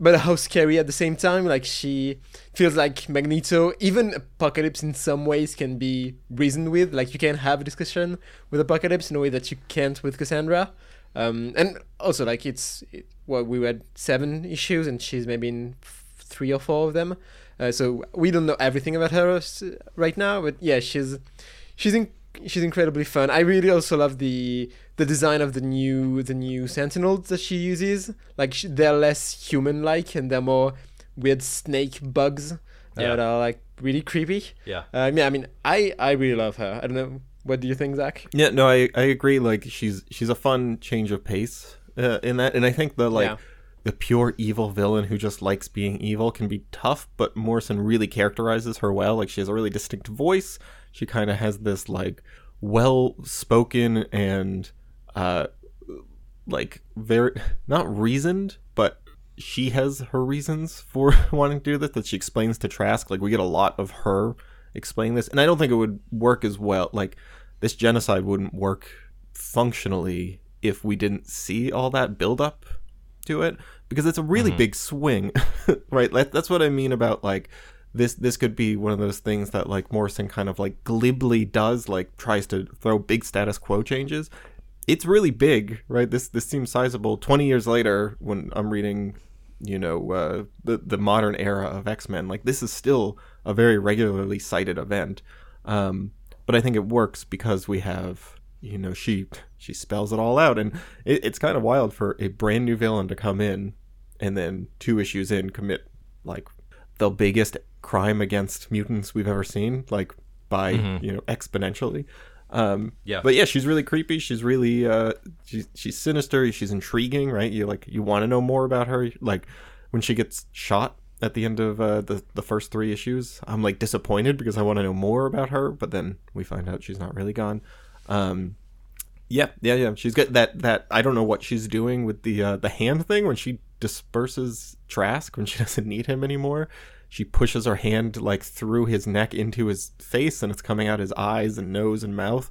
but how scary at the same time like she feels like magneto even apocalypse in some ways can be reasoned with like you can have a discussion with apocalypse in a way that you can't with cassandra um and also like it's it, well we read seven issues and she's maybe in three or four of them uh, so we don't know everything about her right now, but yeah, she's she's in, she's incredibly fun. I really also love the the design of the new the new Sentinels that she uses. Like sh they're less human like and they're more weird snake bugs Yeah. that are like really creepy. Yeah. Um, yeah, I mean, I I really love her. I don't know. What do you think, Zach? Yeah, no, I I agree. Like she's she's a fun change of pace uh, in that, and I think the like Yeah. the pure evil villain who just likes being evil can be tough, but Morrison really characterizes her well. Like she has a really distinct voice. She kind of has this like well spoken and uh like very not reasoned, but she has her reasons for *laughs* wanting to do this that she explains to Trask. Like we get a lot of her explaining this, and I don't think it would work as well. Like this genocide wouldn't work functionally if we didn't see all that build up to it because it's a really mm-hmm. big swing, *laughs* right? That's what I mean about like this. This could be one of those things that like Morrison kind of like glibly does, like tries to throw big status quo changes. It's really big, right? This this seems sizable. Twenty years later, when I'm reading, you know, uh, the the modern era of X Men, like this is still a very regularly cited event. Um, but I think it works because we have you know she she spells it all out and it, it's kind of wild for a brand new villain to come in and then two issues in commit like the biggest crime against mutants we've ever seen like by you know exponentially um Yeah. but yeah she's really creepy she's really uh she's, she's sinister she's intriguing right you like you want to know more about her like when she gets shot at the end of uh, the the first three issues i'm like disappointed because i want to know more about her but then we find out she's not really gone um yeah, yeah, yeah. She's got that that I don't know what she's doing with the uh, the hand thing when she disperses Trask when she *laughs* doesn't need him anymore. She pushes her hand like through his neck into his face and it's coming out his eyes and nose and mouth.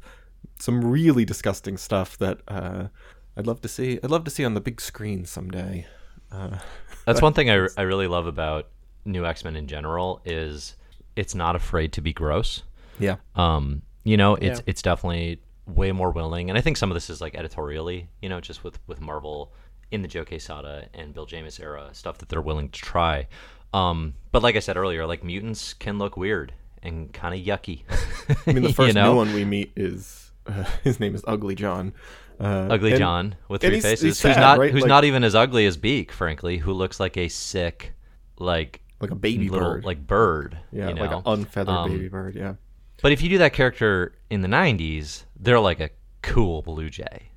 Some really disgusting stuff that uh, I'd love to see. I'd love to see on the big screen someday. Uh, *laughs* That's one thing I, I really love about New X Men in general is it's not afraid to be gross. yeah. Um, you know, it's Yeah. it's definitely way more willing, and I think some of this is like editorially, you know, just with with Marvel in the Joe Quesada and Bill Jemas era stuff that they're willing to try. Um, but like I said earlier, like mutants can look weird and kind of yucky. *laughs* I mean, the *laughs* first you know? new one we meet is uh, *laughs* his name is Ugly John. Uh, Ugly and- John with three he's- faces, he's who's not right? who's Like- not even as ugly as Beak, frankly, who looks like a sick, like like a baby little bird. like bird. yeah, you know? like an unfeathered Um, baby bird. Yeah. But if you do that character in the '90s, they're like a cool blue jay,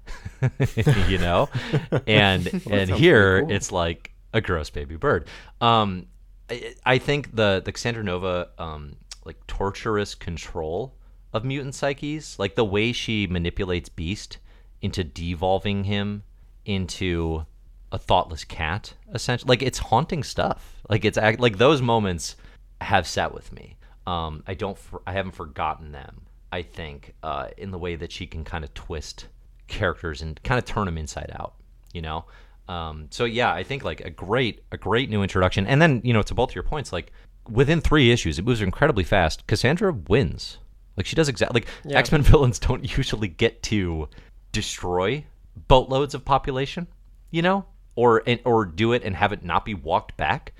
you know, and and here cool. it's like a gross baby bird. Um, I, think the the Cassandra Nova um like torturous control of mutant psyches, like the way she manipulates Beast into devolving him into a thoughtless cat, essentially. Like it's haunting stuff. Like it's like those moments have sat with me. Um, I don't, I haven't forgotten them. I think uh, in the way that she can kind of twist characters and kind of turn them inside out. You know. Um, so yeah, I think like a great, a great new introduction. And then you know, to both of your points, like within three issues, it moves incredibly fast. Cassandra wins. Like she does exactly like Yeah. X Men *laughs* villains don't usually get to destroy boatloads of population, you know, or and, or do it and have it not be walked back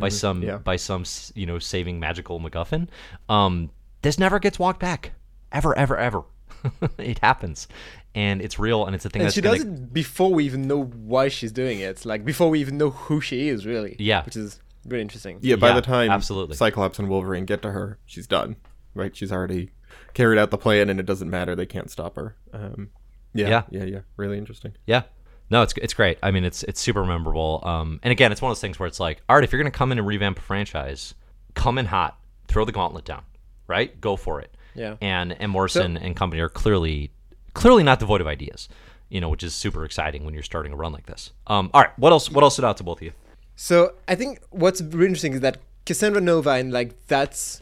by some yeah. by some you know saving magical MacGuffin. Um, this never gets walked back, ever, ever, ever. *laughs* it happens, and it's real, and it's a thing and that's she gonna, does it before we even know why she's doing it. Like before we even know who she is, really. Yeah. which is really interesting. Yeah, by Yeah, the time absolutely. Cyclops and Wolverine get to her, she's done. Right? She's already carried out the plan, and it doesn't matter. They can't stop her. Um, yeah, Yeah. yeah, yeah, Really interesting. Yeah. No, it's it's great. I mean, it's it's super memorable. Um, and again, it's one of those things where it's like, all right, if you're gonna come in and revamp a franchise, come in hot, throw the gauntlet down, right? Go for it. Yeah. And and Morrison and company are clearly clearly not devoid of ideas, you know, which is super exciting when you're starting a run like this. Um, all right, what else? What else stood out to both of you? So I think what's really interesting is that Cassandra Nova and like that's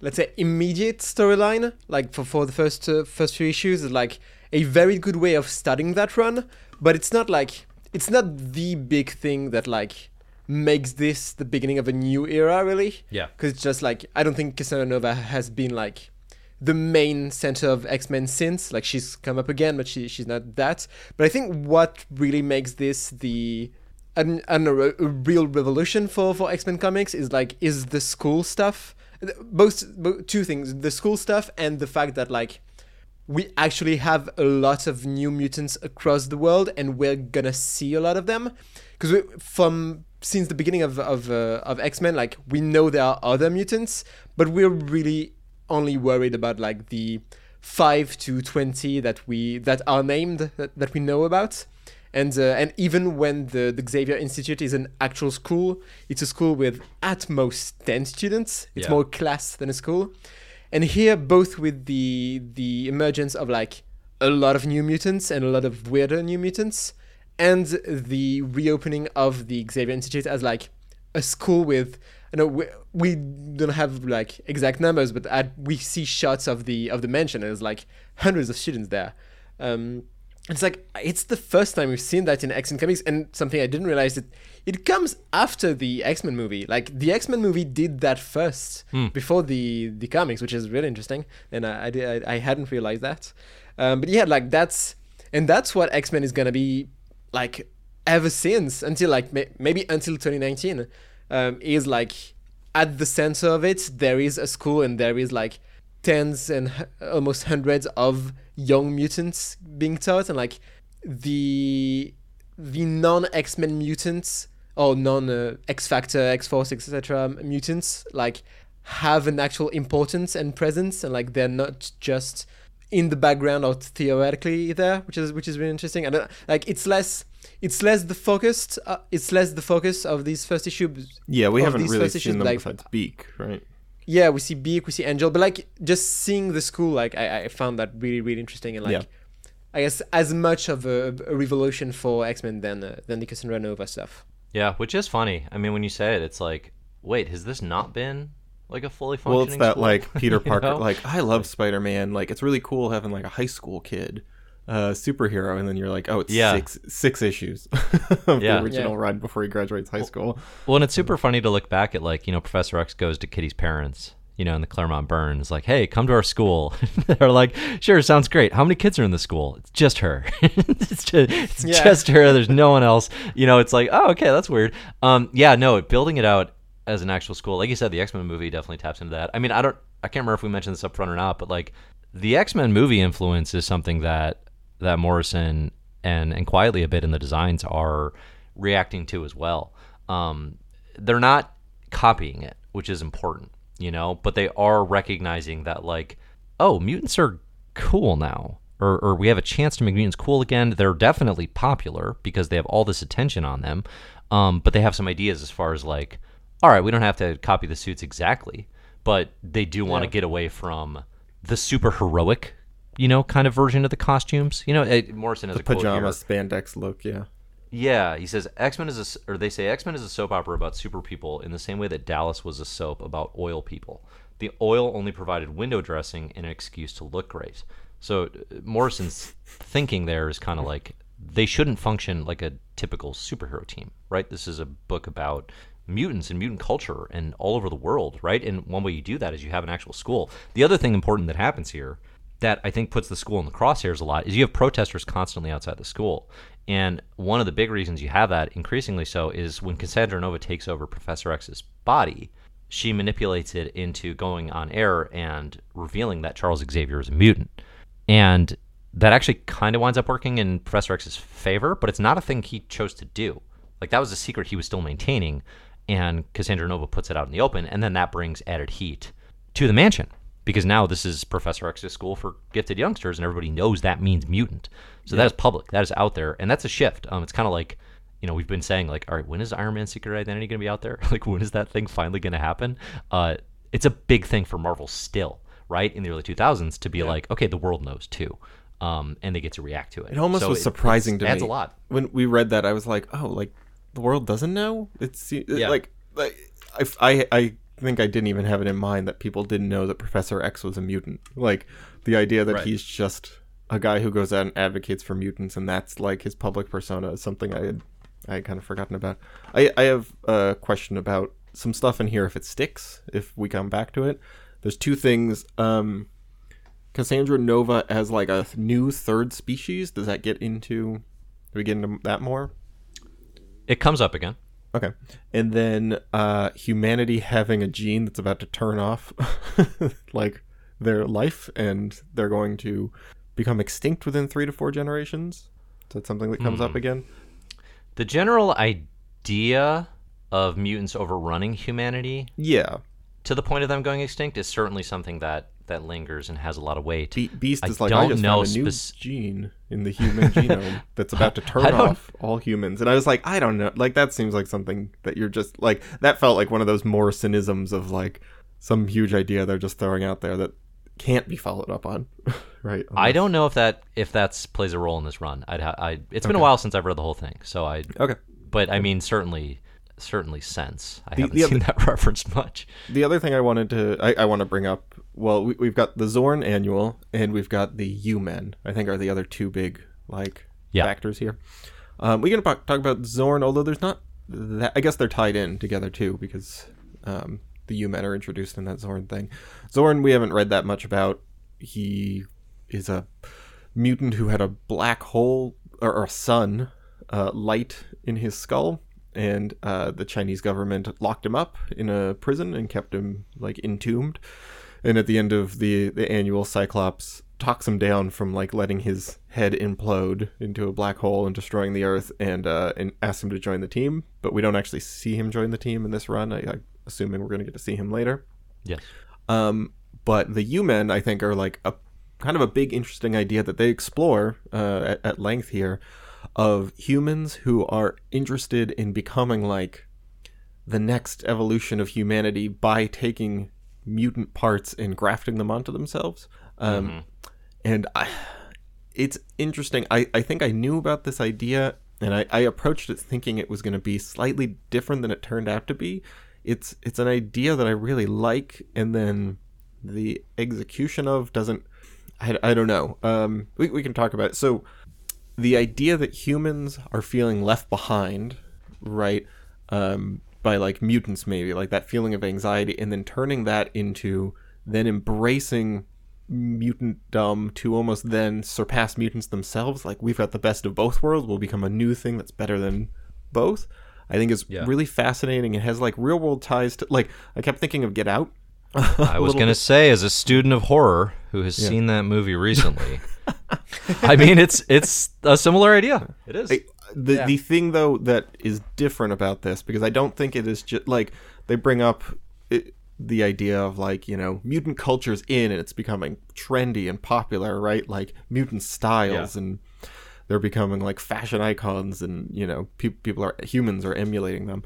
let's say immediate storyline, like for, for the first uh, first few issues, is like a very good way of starting that run. But it's not like it's not the big thing that like makes this the beginning of a new era, really. Yeah. Because it's just like I don't think Cassandra Nova has been like the main center of X Men since. Like she's come up again, but she she's not that. But I think what really makes this the an, an, a, real revolution for for X Men comics is like is the school stuff. Both, both two things: the school stuff and the fact that like we actually have a lot of new mutants across the world, and we're gonna see a lot of them because from since the beginning of of, uh, of X Men, like we know there are other mutants, but we're really only worried about like the five to twenty that we that are named that, that we know about. And uh, and even when the, the Xavier Institute is an actual school, it's a school with at most ten students. It's Yeah. more class than a school. And here, both with the the emergence of like a lot of new mutants and a lot of weirder new mutants, and the reopening of the Xavier Institute as like a school with you know we, we don't have like exact numbers, but at, we see shots of the of the mansion and there's like hundreds of students there. Um, it's like it's the first time we've seen that in X Men comics, and something I didn't realize that it comes after the X Men movie. Like the X Men movie did that first before the the comics, which is really interesting, and I I, did- I, I hadn't realized that. Um, but yeah, like that's and that's what X Men is gonna be like ever since until like may, maybe until 2019 um, is like at the center of it there is a school and there is like tens and hu- almost hundreds of young mutants being taught and like the the non x-men mutants or non uh, x-factor x-force etc mutants like have an actual importance and presence and like they're not just in the background or theoretically there which is which is really interesting. And like it's less it's less the focused uh, it's less the focus of these first issues Yeah, we haven't these really first seen issues, them like- besides Beak, right? yeah we see beak we see angel but like just seeing the school like i, I found that really really interesting and like Yeah. i guess as much of a, a revolution for x-men than uh, than the cassandra nova stuff Yeah, which is funny. I mean, when you say it, it's like, wait, has this not been like a fully functioning? Well, it's that school? like *laughs* Peter You Parker. know? Like I love Spider Man. Like it's really cool having like a high school kid, uh, superhero, and then you're like, oh, it's Yeah. six six issues *laughs* of Yeah. the original Yeah. run before he graduates high school. Well, and it's super funny to look back at like you know Professor X goes to Kitty's parents, you know, in the Claremont Burns, like, hey, come to our school. *laughs* They're like, sure, sounds great. How many kids are in the school? It's just her. *laughs* it's just, it's Yeah. just her. There's no one else. You know, it's like, oh, okay, that's weird. Um, yeah, no, building it out as an actual school, like you said, the X Men movie definitely taps into that. I mean, I don't, I can't remember if we mentioned this up front or not, but like the X Men movie influence is something that that Morrison and and Quitely a bit in the designs are reacting to as well. Um, they're not copying it, which is important, you know, but they are recognizing that like, oh, mutants are cool now. or, or we have a chance to make mutants cool again. They're definitely popular because they have all this attention on them. Um, but they have some ideas as far as like, all right, we don't have to copy the suits exactly, but they do want to Yeah. get away from the super heroic, you know, kind of version of the costumes. You know, it, Morrison has The a quote here. pajama spandex look, yeah. Yeah, he says X Men is a, or they say X Men is a soap opera about super people in the same way that Dallas was a soap about oil people. The oil only provided window dressing and an excuse to look great. So uh, Morrison's thinking there is kind of like they shouldn't function like a typical superhero team, right? This is a book about mutants and mutant culture and all over the world, right? And one way you do that is you have an actual school. The other thing important that happens here that I think puts the school in the crosshairs a lot is you have protesters constantly outside the school. And one of the big reasons you have that, increasingly so, is when Cassandra Nova takes over Professor X's body, she manipulates it into going on air and revealing that Charles Xavier is a mutant. And that actually kind of winds up working in Professor X's favor, but it's not a thing he chose to do. Like, that was a secret he was still maintaining, and Cassandra Nova puts it out in the open, and then that brings added heat to the mansion because now this is Professor X's school for gifted youngsters, and everybody knows that means mutant. So that is public, that is out there, and that's a shift. Um, it's kind of like, you know, we've been saying like, all right, when is Iron Man's secret identity going to be out there? *laughs* like, when is that thing finally going to happen? Uh, it's a big thing for Marvel still, right? In the early 2000s, to be like, okay, the world knows too, um, and they get to react to it. It almost So was surprising it's- to adds me. a lot. When we read that, I was like, oh, like the world doesn't know. It's Yeah. like, like I, I, I think I didn't even have it in mind that people didn't know that Professor X was a mutant. Like the idea that Right. he's just a guy who goes out and advocates for mutants, and that's like his public persona is something I had, I had kind of forgotten about. I, I have a question about some stuff in here if it sticks, if we come back to it. There's two things. Um, Cassandra Nova as like a new third species. Does that get into? Do we get into that more? It comes up again. Okay. And then uh, humanity having a gene that's about to turn off, *laughs* like their life, and they're going to become extinct within three to four generations. Is that something that comes up again? The general idea of mutants overrunning humanity Yeah. to the point of them going extinct is certainly something that that lingers and has a lot of weight. Be- Beast I is like, don't I just know found a new spec- gene in the human *laughs* genome that's about to turn off all humans. And I was like, I don't know. Like, that seems like something that you're just, like, that felt like one of those Morrisonisms of, like, some huge idea they're just throwing out there that can't be followed up on. *laughs* right? I don't know if that if that's plays a role in this run. I'd ha- I it's been a while since I've read the whole thing, so I Okay. but I mean certainly certainly sense. I The- haven't the other- seen that *laughs* referenced much. The other thing I wanted to, I, I want to bring up, well, we, we've got the Xorn annual and we've got the U-Men, I think are the other two big, like, Yeah. factors here. Um, we can talk talk about Xorn, although there's not that, I guess they're tied in together too, because um, the U-Men are introduced in that Xorn thing. Xorn, we haven't read that much about. He is a mutant who had a black hole, or, or a sun, uh, light in his skull and uh, the Chinese government locked him up in a prison and kept him like entombed. And at the end of the the annual, Cyclops talks him down from like letting his head implode into a black hole and destroying the Earth, and uh, and asks him to join the team. But we don't actually see him join the team in this run. I, I'm assuming we're going to get to see him later. Yes. Um, but the U-Men, I think, are like a kind of a big, interesting idea that they explore uh, at, at length here of humans who are interested in becoming like the next evolution of humanity by taking mutant parts and grafting them onto themselves. Um, And I, it's interesting. I, I think I knew about this idea and I, I approached it thinking it was going to be slightly different than it turned out to be. It's it's an idea that I really like, and then the execution of doesn't. I, I don't know. Um, we, we can talk about it. So, the idea that humans are feeling left behind, right? Um, by like mutants, maybe like that feeling of anxiety, and then turning that into then embracing mutantdom to almost then surpass mutants themselves. Like we've got the best of both worlds. We'll become a new thing that's better than both. I think is Yeah. really fascinating. It has like real world ties to like I kept thinking of Get Out. I *laughs* was going to say, as a student of horror who has seen that movie recently, *laughs* I mean, it's it's a similar idea. It is. I- the Yeah. the thing though that is different about this because I don't think it is just like they bring up it, the idea of like you know mutant culture's in and it's becoming trendy and popular right like mutant styles and they're becoming like fashion icons and you know pe- people are humans are emulating them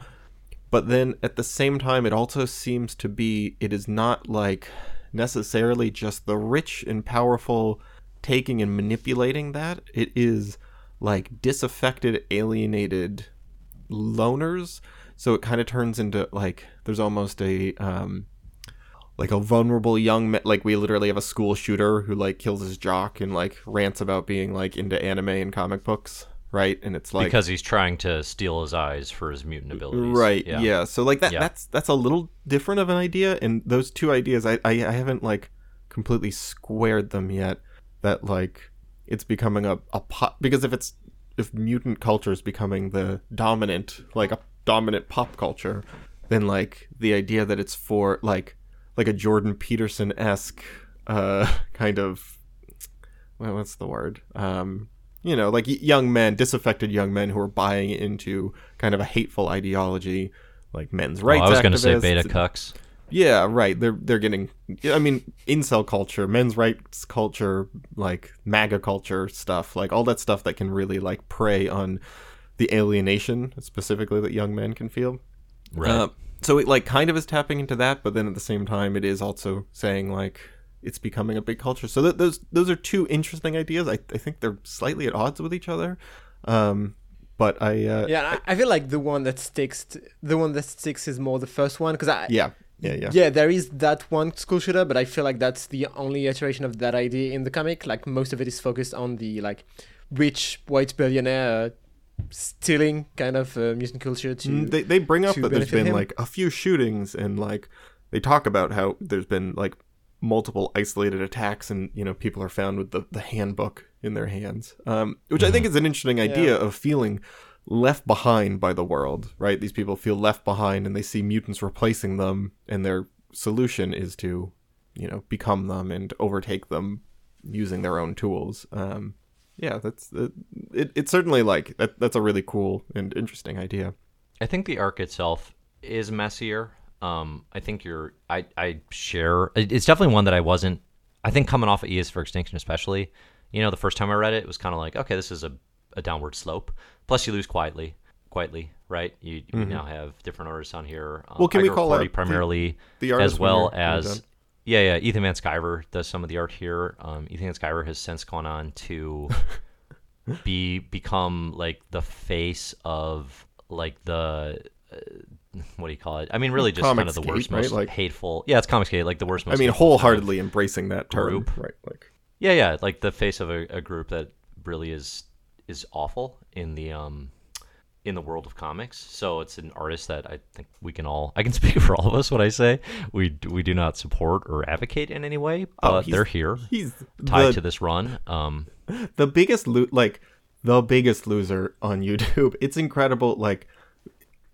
but then at the same time it also seems to be it is not like necessarily just the rich and powerful taking and manipulating that. It is like disaffected alienated loners. So it kind of turns into like there's almost a um like a vulnerable young man like we literally have a school shooter who like kills his jock and like rants about being like into anime and comic books right and it's like because he's trying to steal his eyes for his mutant abilities. right yeah. so like that Yeah. that's that's a little different of an idea and those two ideas I, I i haven't like completely squared them yet that like it's becoming a, a pop because if it's if mutant culture is becoming the dominant like a dominant pop culture then like the idea that it's for like like a jordan peterson-esque uh *laughs* kind of well, what's the word um you know like young men disaffected young men who are buying into kind of a hateful ideology like men's Oh, rights I was going to say beta cucks. Yeah, right. They're they're getting. I mean, incel culture, men's rights culture, like MAGA culture stuff, like all that stuff that can really like prey on the alienation, specifically that young men can feel. Right. Uh, so it like kind of is tapping into that, but then at the same time, it is also saying like it's becoming a big culture. So th- those those are two interesting ideas. I I think they're slightly at odds with each other. Um, but I uh, Yeah, I, I feel like the one that sticks, t- the one that sticks is more the first one because I, yeah yeah yeah yeah, there is that one school shooter, but I feel like that's the only iteration of that idea in the comic. Like most of it is focused on the like rich white billionaire uh, stealing kind of uh, mutant culture to. Mm, they they bring up that there's been him. like a few shootings and like they talk about how there's been like multiple isolated attacks and you know people are found with the, the handbook in their hands um, which i think is an interesting idea of feeling left behind by the world right? These people feel left behind and they see mutants replacing them and their solution is to you know become them and overtake them using their own tools um, yeah that's uh, it, it's certainly like that, that's a really cool and interesting idea. I think the arc itself is messier. Um, I think you're. I I share. It's definitely one that I wasn't. I think coming off of E is for Extinction, especially. You know, the first time I read it, it was kind of like, okay, this is a, a downward slope. Plus, you lose Quitely, Quitely, right? You, you now have different artists on here. Um, Mm-hmm. Well, can we call the- primarily the artist as well you're- when you're as yeah, yeah. Ethan Van Sciver does some of the art here. Um, Ethan Van Sciver has since gone on to *laughs* be become like the face of like the uh, what do you call it? I mean, really just kind of the worst, most Like- hateful. Yeah, it's Comicsgate, like the worst. Most I mean, hateful kind of- wholeheartedly embracing that term, group. right? Like, Yeah, yeah, like the face of a, a group that really is is awful in the um in the world of comics. So it's an artist that I think we can all I can *laughs* speak for all of us when I say we we do not support or advocate in any way, but Oh, they're here he's tied the, to this run. Um, *laughs* the biggest lo- like the biggest loser on *laughs* YouTube. It's incredible. Like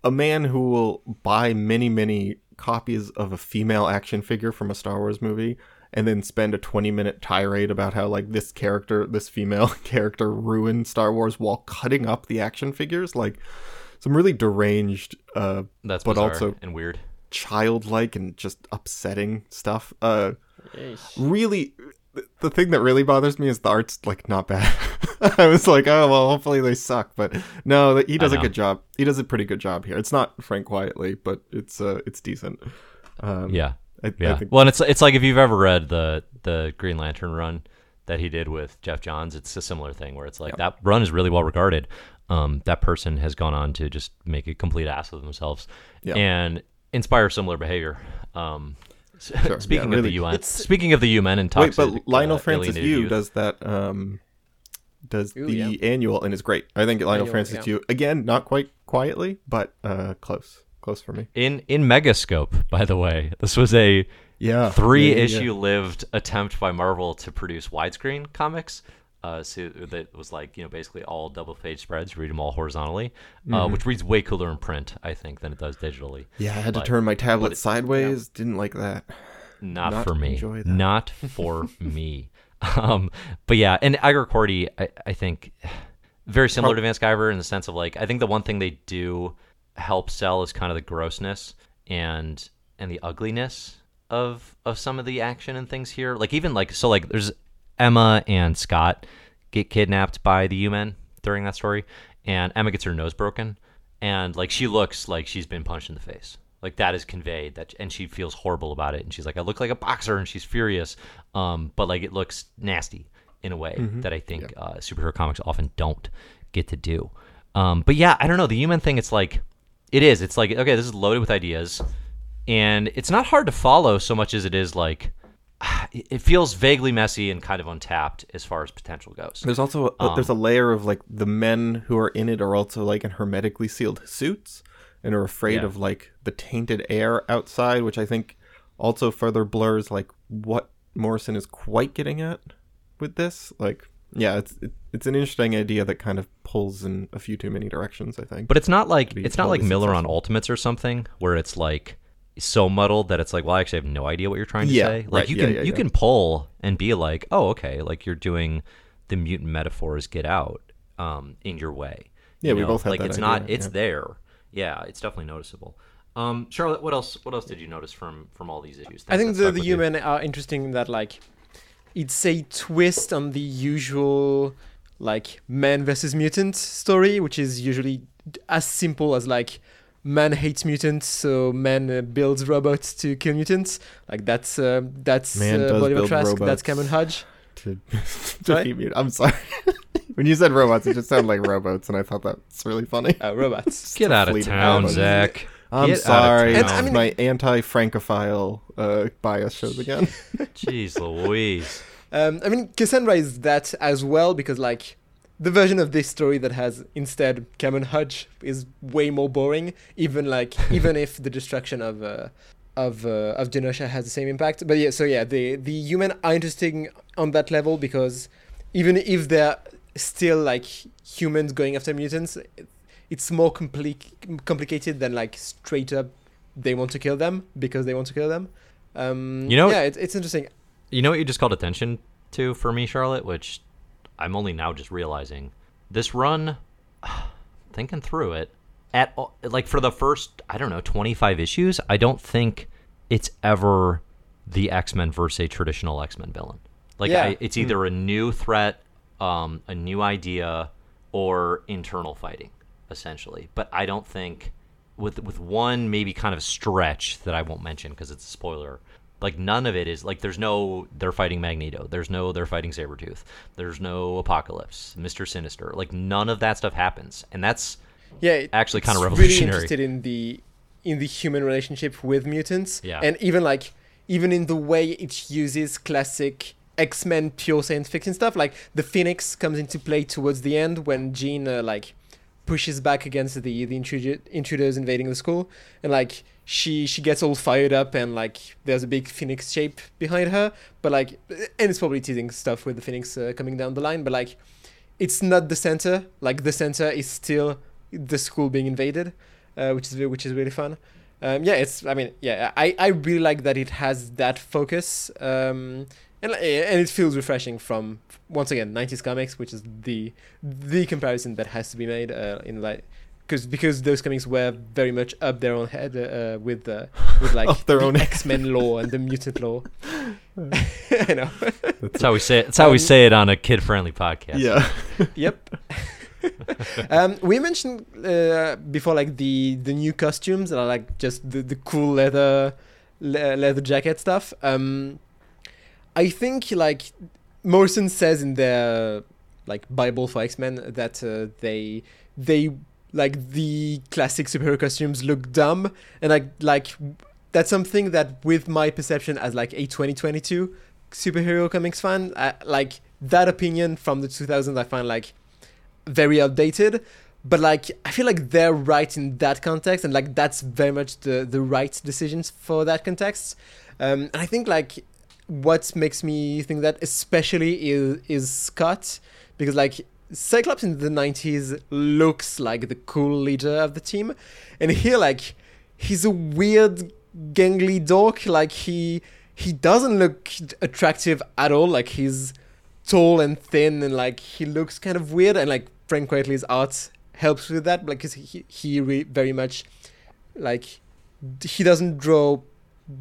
a man who will buy many, many copies of a female action figure from a Star Wars movie and then spend a 20 minute tirade about how like this character this female *laughs* character ruined star wars while cutting up the action figures like some really deranged uh that's but also and weird. childlike and just upsetting stuff. Uh, really, the thing that really bothers me is the art's like not bad. *laughs* I was like, oh well, hopefully they suck, but no, he does a good job. He does a pretty good job here. It's not Frank Quitely, but it's uh, it's decent. Um, Yeah. I, I Yeah. think well, and it's it's like if you've ever read the the Green Lantern run that he did with Geoff Johns, it's a similar thing where it's like that run is really well regarded. Um, that person has gone on to just make a complete ass of themselves Yeah. and inspire similar behavior. Um, Sure, *laughs* speaking yeah, of really. the U-Men, It's- speaking of the U-Men and wait, but Leinil uh, Francis alienated Yu youth. does that. Um, does Ooh, the yeah. annual and is great. I think Leinil Annual, Francis yeah. Yu again, not quite Quitely, but uh, close, close for me. in in Megascope. By the way, this was a Yeah, three yeah, yeah, issue yeah. lived attempt by Marvel to produce widescreen comics. Uh, so that was like you know basically all double page spreads. Read them all horizontally, uh, Mm-hmm. which reads way cooler in print, I think, than it does digitally. Yeah, I had to turn my tablet it- sideways. Didn't like that. Not, Not for me. enjoy that. Not for *laughs* me. Um, but yeah, and Igor Kordey, I, I think, very similar to Van Sciver in the sense of like, I think the one thing they do help sell is kind of the grossness and and the ugliness of of some of the action and things here. Like even like so like there's Emma and Scott get kidnapped by the U-Men during that story, and Emma gets her nose broken, and like she looks like she's been punched in the face. Like that is conveyed that, and she feels horrible about it, and she's like, "I look like a boxer," and she's furious. Um, but like it looks nasty in a way that I think uh, superhero comics often don't get to do. Um, but yeah, I don't know the U-Men thing. It's like it is. It's like okay, this is loaded with ideas, and it's not hard to follow so much as it is like *sighs* it feels vaguely messy and kind of untapped as far as potential goes. There's also a, um, there's a layer of like the men who are in it are also like in hermetically sealed suits and are afraid Yeah. of like the tainted air outside, which I think also further blurs like what Morrison is quite getting at with this. Like, yeah, it's it, it's an interesting idea that kind of pulls in a few too many directions. I think, But it's not like it's not like Millar on. Ultimates or something where it's like so muddled that it's like, well, I actually have no idea what you're trying to Yeah, say. Like right, you yeah, can yeah, you yeah. can pull and be like, oh, okay, like you're doing the mutant metaphors get out um, in your way. Yeah, You we know? both had like that it's not it's yeah. there. Yeah, it's definitely noticeable. Um, Charlotte, what else? What else did you notice from from all these issues? I think the, the with you? U-Men are interesting in that like it's a twist on the usual like man versus mutant story, which is usually as simple as like man hates mutants, so man uh, builds robots to kill mutants. Like that's uh, that's Man uh, does Bolivar build Trask, that's robots. Cameron Hodge. to *laughs* Sorry? defeat mute. I'm sorry. *laughs* when you said robots, it just sounded like robots, and I thought that's really funny. Uh, robots. *laughs* Get out of fleet of town, robots. Zach. I'm Get sorry. town. And I mean- my anti-francophile uh, bias shows again. Jeez Louise. Um, I mean, Cassandra is that as well because, like, the version of this story that has instead Cameron Hodge is way more boring. Even like, *laughs* even if the destruction of uh, of uh, of Genosha has the same impact. But yeah, so yeah, the the U-Men are interesting on that level because even if they're still like humans going after mutants, it's more compli- complicated than like straight up they want to kill them because they want to kill them. Um, You know- yeah, it, it's interesting. You know what you just called attention to for me, Charlotte, which I'm only now just realizing. This run, *sighs* thinking through it, at all, like for the first, I don't know, 25 issues, I don't think it's ever the X-Men versus a traditional X-Men villain. Like Yeah. I, it's either a new threat, um, a new idea, or internal fighting, essentially. But I don't think with with one maybe kind of stretch that I won't mention because it's a spoiler. Like none of it is like there's no they're fighting Magneto. There's no they're fighting Sabretooth. There's no Apocalypse, Mister Sinister. Like none of that stuff happens, and that's yeah actually kinda it's revolutionary. really interested in the in the human relationship with mutants Yeah. and even like even in the way it uses classic x-men pure science fiction stuff like the phoenix comes into play towards the end when jean uh, like pushes back against the the intruder, intruders invading the school and like she she gets all fired up and like there's a big phoenix shape behind her but like and it's probably teasing stuff with the phoenix uh, coming down the line but like it's not the center. Like the center is still the school being invaded, uh, which is which is really fun. Um, yeah, it's. I mean, yeah, I, I really like that it has that focus, um, and and it feels refreshing from once again 90s comics, which is the the comparison that has to be made uh, in like. Because because those comics were very much up their own head uh, with uh, *laughs* with like Up their the own head. X Men law and the *laughs* mutant law. *laughs* I know. that's how we say it. That's how we Um, say it on a kid friendly podcast. yeah. yep. um, we mentioned uh, before, like the the new costumes that are like just the, the cool leather le- leather jacket stuff. Um, I think like Morrison says in their like Bible for X Men that uh, they they like the classic superhero costumes look dumb, and like like that's something that with my perception as like a 2022 superhero comics fan, uh, like that opinion from the 2000s, I find like very outdated. But like I feel like they're right in that context, and like that's very much the the right decisions for that context. Um, and I think like what makes me think that especially is is Scott because like Cyclops in the 90s looks like the cool leader of the team and here like he's a weird gangly dork. Like he he doesn't look attractive at all. Like he's tall and thin and like he looks kind of weird. And like Frank Quitely's art helps with that like 'cause he he re- very much like he doesn't draw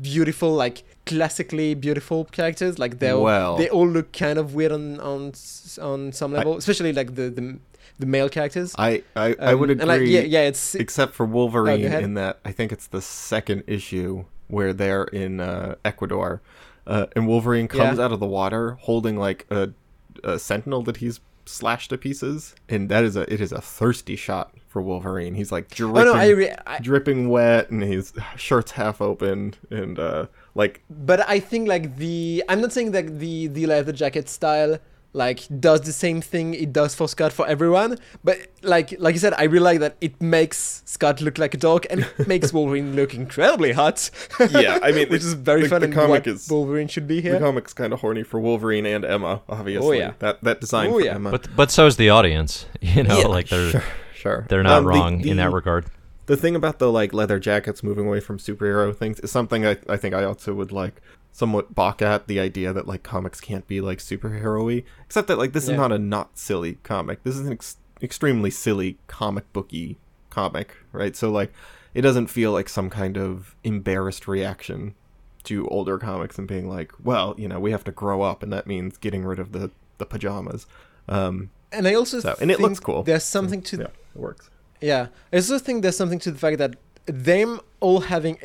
beautiful, like classically beautiful characters. Like they Well- they all look kind of weird on on on some level, especially like the the, the male characters. I I, I would Um, agree. like, yeah, yeah, it's except for Wolverine ahead. in that I think it's the second issue where they're in uh, Ecuador, uh, and Wolverine comes Yeah. out of the water holding like a, a sentinel that he's slashed to pieces, and that is a it is a thirsty shot for Wolverine. He's like dripping, oh no, I, re- I dripping wet, and his shirt's half open, and uh, like but I think like the I'm not saying that the the leather jacket style like does the same thing it does for Scott for everyone, but like like you said, I realize that it makes Scott look like a dog and it *laughs* makes Wolverine look incredibly hot. Yeah, I mean, *laughs* which is very the- fun the and comic what is- Wolverine should be here. the comic's kind of horny for Wolverine and Emma, obviously. Oh, yeah. that that design Oh, for yeah. Emma. But but so is the audience. *laughs* You know, Yeah, like they're sure, sure. they're not Um, the- wrong in that regard. the thing about the like leather jackets moving away from superhero things is something I, I think I also would like somewhat balk at the idea that like comics can't be like superhero-y except that like this Yeah. is not a not silly comic this is an ex- extremely silly comic booky comic right so like it doesn't feel like some kind of embarrassed reaction to older comics and being like well you know we have to grow up and that means getting rid of the the pajamas um And I also So- and it looks cool. There's something to yeah it works Yeah, I also think there's something to the fact that them all having,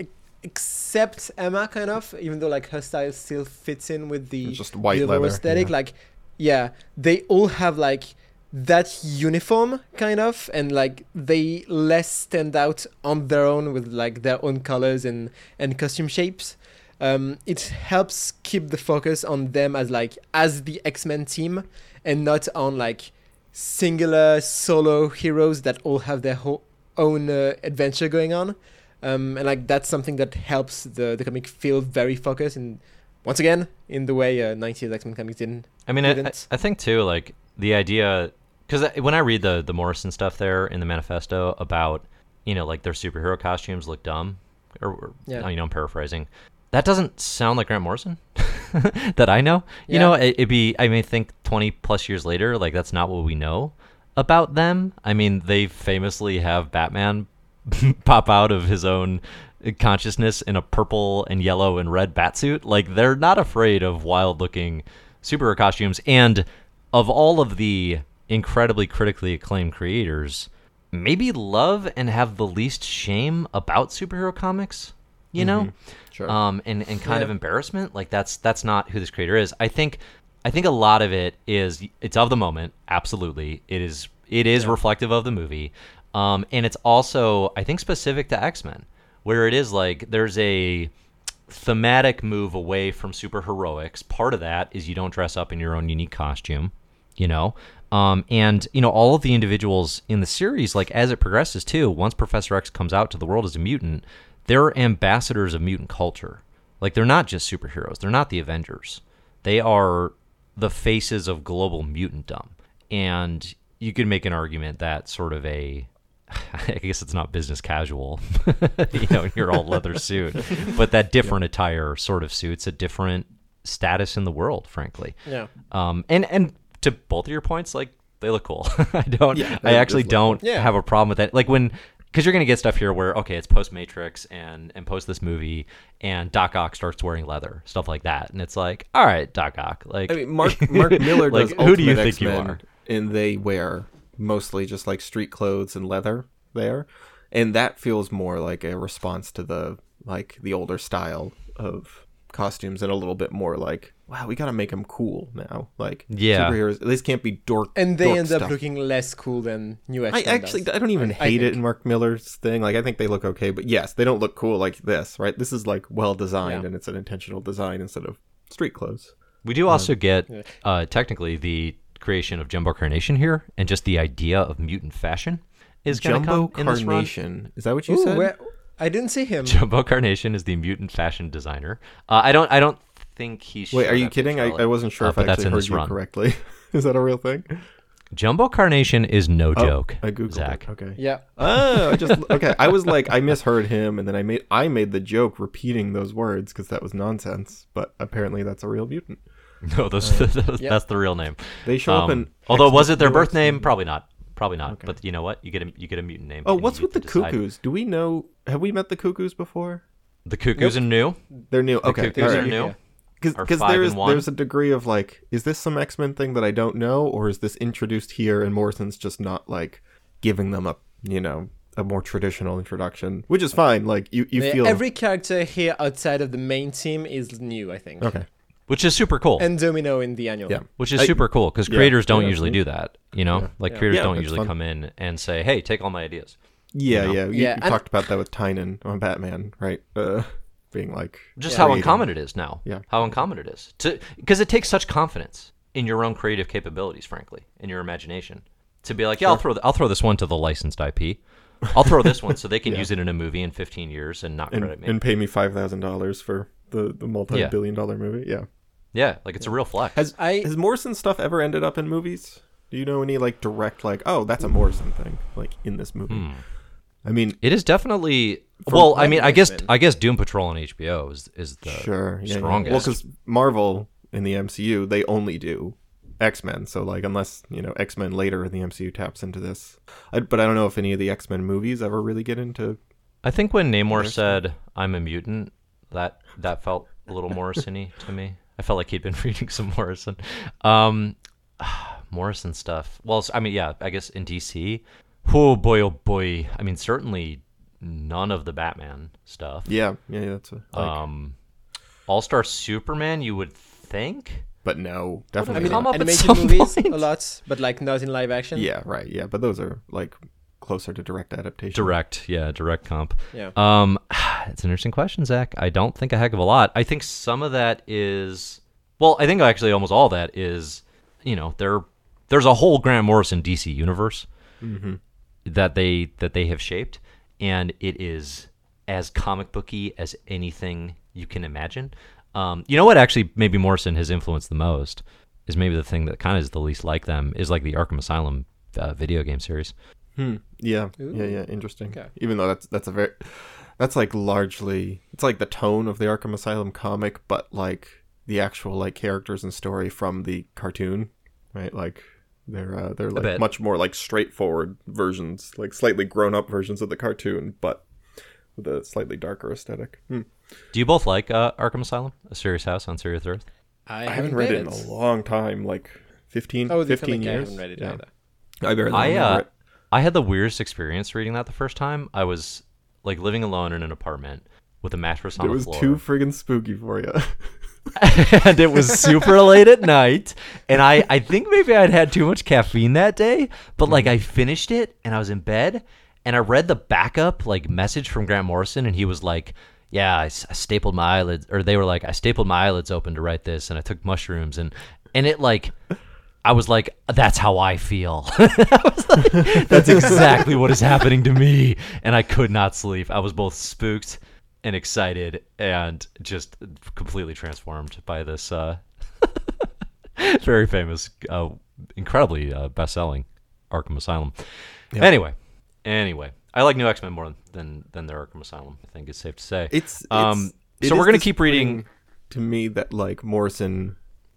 except Emma, kind of, even though like her style still fits in with the just white the leather, aesthetic. yeah. Like, yeah, they all have like that uniform kind of, and like they less stand out on their own with like their own colors and and costume shapes. Um, it helps keep the focus on them as like as the X Men team, and not on like singular solo heroes that all have their ho- own uh, adventure going on. Um, and like that's something that helps the, the comic feel very focused and once again in the way uh, 90s X-Men comics didn't. I mean, I, I didn't. I think too, like the idea, because when I read the the Morrison stuff there in the manifesto about, you know, like their superhero costumes look dumb, or, or Yeah. you know, I'm paraphrasing. That doesn't sound like Grant Morrison *laughs* that I know. You Yeah. know, it, it'd be. I mean, think 20 plus years later, like that's not what we know about them. I mean, they famously have Batman *laughs* pop out of his own consciousness in a purple and yellow and red batsuit. Like they're not afraid of wild looking superhero costumes. And of all of the incredibly critically acclaimed creators, maybe love and have the least shame about superhero comics. You know, Sure. um, and and kind Yeah. of embarrassment. Like that's that's not who this creator is. I think I think a lot of it is it's of the moment. Absolutely, it is it is reflective of the movie, um, and it's also I think specific to X Men, where it is like there's a thematic move away from superheroics. Part of that is you don't dress up in your own unique costume, you know. Um, and you know all of the individuals in the series, like as it progresses too. Once Professor X comes out to the world as a mutant, they're ambassadors of mutant culture. Like they're not just superheroes. They're not the Avengers. They are the faces of global mutantdom. And you could make an argument that sort of a *laughs* I guess it's not business casual, *laughs* you know, in your all leather suit, but that different attire sort of suits a different status in the world, frankly. Yeah. Um, and and to both of your points, like they look cool. *laughs* I don't. Yeah, I actually don't cool. Yeah. have a problem with that. Like when, because you're gonna get stuff here where okay, it's post Matrix and and post this movie, and Doc Ock starts wearing leather, stuff like that, and it's like, all right, Doc Ock, like I mean, Mark Mark Millar like, does who do you think you X-Men, are? And they wear mostly just like street clothes and leather there, and that feels more like a response to the like the older style of costumes and a little bit more like wow we gotta make them cool now like Yeah. superheroes these can't be dork And they dork end up stuff. looking less cool than New I X-Men actually does. I don't even I hate it in Mark Millar's thing. Like I think they look okay, but yes, they don't look cool like this, right? This is like well designed Yeah. and it's an intentional design instead of street clothes. We do also get Yeah. uh, technically the creation of Jumbo Carnation here, and just the idea of mutant fashion is going to Jumbo come in this. Carnation. Is that what you Ooh, said? where, I didn't see him. Jumbo Carnation is the mutant fashion designer. Uh, I don't. I don't think he's. Wait, are you kidding? I, I wasn't sure Uh, if but I that's actually in heard this you run. correctly. *laughs* is that a real thing? Jumbo Carnation is no Oh, joke. I googled Zach. it. Okay. Yeah. Oh, I just *laughs* okay. I was like, I misheard him, and then I made I made the joke repeating those words because that was nonsense. But apparently, that's a real mutant. *laughs* No, those, those- Yep. that's the real name. They show up Um, in. although was X-Men it their birth X-Men. name? Probably not. Probably not. But you know what? You get a you get a mutant name. Oh, what's with the decide. cuckoos? Do we know? Have we met the cuckoos before? The Cuckoos are new. They're new. Okay, Cuckoos all are new. Because five there's there's a degree of like, is this some X Men thing that I don't know, or is this introduced here and Morrison's just not like giving them a you know a more traditional introduction, which is fine. Like you you Yeah, feel Every character here outside of the main team is new, I think. okay. Which is super cool. And Domino in the annual. Yeah. which is I- super cool because yeah, creators don't yeah, usually do that. You know, like Yeah. creators Yeah, don't usually fun. come in and say, "Hey, take all my ideas." Yeah, know? yeah. You, Yeah, you talked about that with Tynion on Batman, right? Uh, being like Just Yeah. how uncommon it is now. Yeah. How uncommon it is to because it takes such confidence in your own creative capabilities, frankly, in your imagination, to be like, "Yeah, I'll throw th- I'll throw this one to the licensed IP. I'll throw this one so they can *laughs* Yeah. use it in a movie in 15 years and not and, credit me." and pay me five thousand dollars for the the multi billion dollar movie. Yeah. yeah, like it's a real flex. Has I- has Morrison stuff ever ended up in movies? Do you know any like direct like oh that's a Morrison thing like in this movie? Hmm. I mean It is definitely well. I mean, I guess I guess Doom Patrol on HBO is is the sure yeah, yeah. strongest. Well, because Marvel in the MCU they only do X Men, so like unless you know X Men later in the MCU taps into this, I, but I don't know if any of the X Men movies ever really get into. I think when Namor There's said "I'm a mutant," that that felt a little Morrison-y to me. I felt like he'd been *laughs* reading some Morrison. Um, *sighs* Morrison stuff. Well, s- I mean, yeah, I guess in DC. Oh boy, oh boy. I mean, certainly none of the Batman stuff. Yeah, yeah, yeah that's a, like, Um, All Star Superman, you would think. but no, definitely. I mean, come not. up at animated some movies point. a lot, but like not in live action. Yeah, right. Yeah, but those are like closer to direct adaptation. Direct, yeah, direct comp. Yeah. Um, *sighs* it's an interesting question, Zach. I don't think a heck of a lot. I think some of that is, well, I think actually almost all that is, you know, there, there's a whole Grant Morrison DC universe that they that they have shaped, and it is as comic booky as anything you can imagine. Um, you know what? Actually, maybe Morrison has influenced the most is maybe the thing that kind of is the least like them is like the Arkham Asylum uh, video game series. Hmm. Yeah. Yeah. Yeah. Interesting. Okay. Even though that's that's a very that's like largely it's like the tone of the Arkham Asylum comic, but like the actual like characters and story from the cartoon, right? Like they're uh, they're like much more like straightforward versions, like slightly grown up versions of the cartoon, but with a slightly darker aesthetic. Hmm. Do you both like uh, Arkham Asylum, A Serious House on Serious Earth? I, I haven't read it in a long time, like 15, Oh, the 15 comic, I years. haven't read it yeah. either. I barely I uh, it. I had the weirdest experience reading that the first time. I was like living alone in an apartment with a mattress on It the was too friggin' spooky for you. *laughs* and it was super late at night and I, I think maybe i'd had too much caffeine that day but like mm-hmm. i finished it and i was in bed and i read the backup like message from grant morrison and he was like yeah I stapled my eyelids or they were like i stapled my eyelids open to write this and i took mushrooms and and it like I was like, that's how I feel. *laughs* I like, that's exactly what is happening to me. And I could not sleep. I was both spooked and excited and just completely transformed by this uh, *laughs* very famous, uh, incredibly uh, best selling Arkham Asylum. Anyway, anyway, I like New X Men more than, than their Arkham Asylum, I think it's safe to say. It's, Um, it's so we're gonna keep reading- to me that like Morrison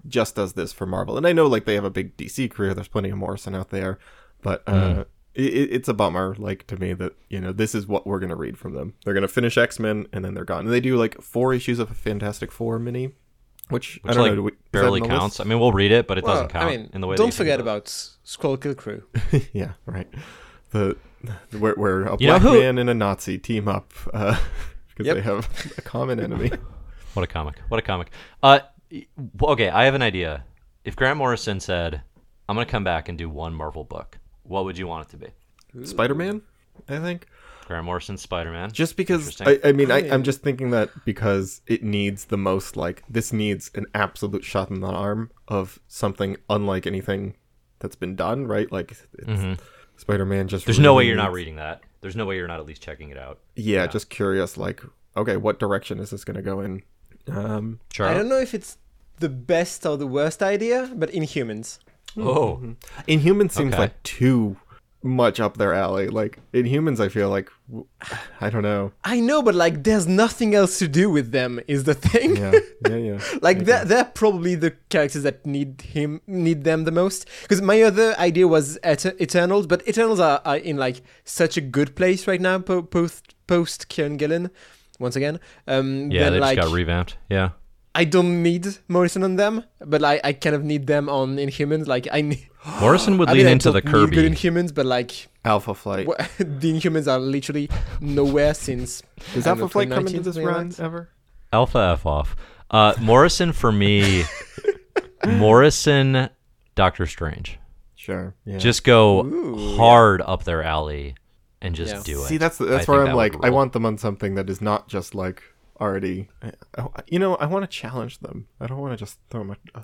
just does this for Marvel, and I know like they have a big DC career. There's plenty of Morrison out there, but uh, Mm. it, it's a bummer like to me that you know this is what we're gonna read from them. They're gonna finish X Men and then they're gone. And they do like four issues of a Fantastic Four mini, which, I don't like know. we- barely on the counts. I mean, we'll read it, but it Well, doesn't count I mean, in the way. don't that forget about Skrull Kill Krew. *laughs* yeah, right. The where, where a You black who- man and a Nazi team up uh, *laughs* because Yep. they have a common enemy. *laughs* What a comic! What a comic! Uh, y- okay, I have an idea. If Grant Morrison said, "I'm gonna come back and do one Marvel book," what would you want it to be? Spider Man, I think. Grant Morrison, Spider Man. Just because I, I mean I, I- I'm just thinking that because it needs the most like this needs an absolute shot in the arm of something unlike anything that's been done, right? Like it's, Spider-Man just Mm-hmm. There's no way you're not reading that. There's no way you're not at least checking it out. Yeah, just curious like okay, what direction is this going to go in? Um Sure. I don't know if it's the best or the worst idea, but Inhumans. Oh, Inhumans seems Okay. like too much up their alley. Like Inhumans I feel like I don't know. I know, but like, there's nothing else to do with them. Is the thing. Yeah. *laughs* Yeah, yeah. like they're, they're probably the characters that need him need them the most because my other idea was Et- eternals but eternals are, are in like such a good place right now po- post post kieron gillen once again. Um, Yeah, they like just got revamped. Yeah. I don't need Morrison on them, but I, I kind of need them on Inhumans. Like I need. *gasps* Morrison would I lean mean, into the don't need good Kirby. Inhumans, but like Alpha Flight. wha- *laughs* the Inhumans are literally nowhere since. Does I don't know, Alpha Flight come 2019, into this something like run ever? Alpha F off. Uh, Morrison for me. *laughs* Morrison, Doctor Strange. Sure. Yeah. Just go Ooh, hard up their alley and just Yeah. do it. See, that's that's think where I'm would like, I want them on something that is not just like already. I- You know, I want to challenge them. I don't want to just throw them a,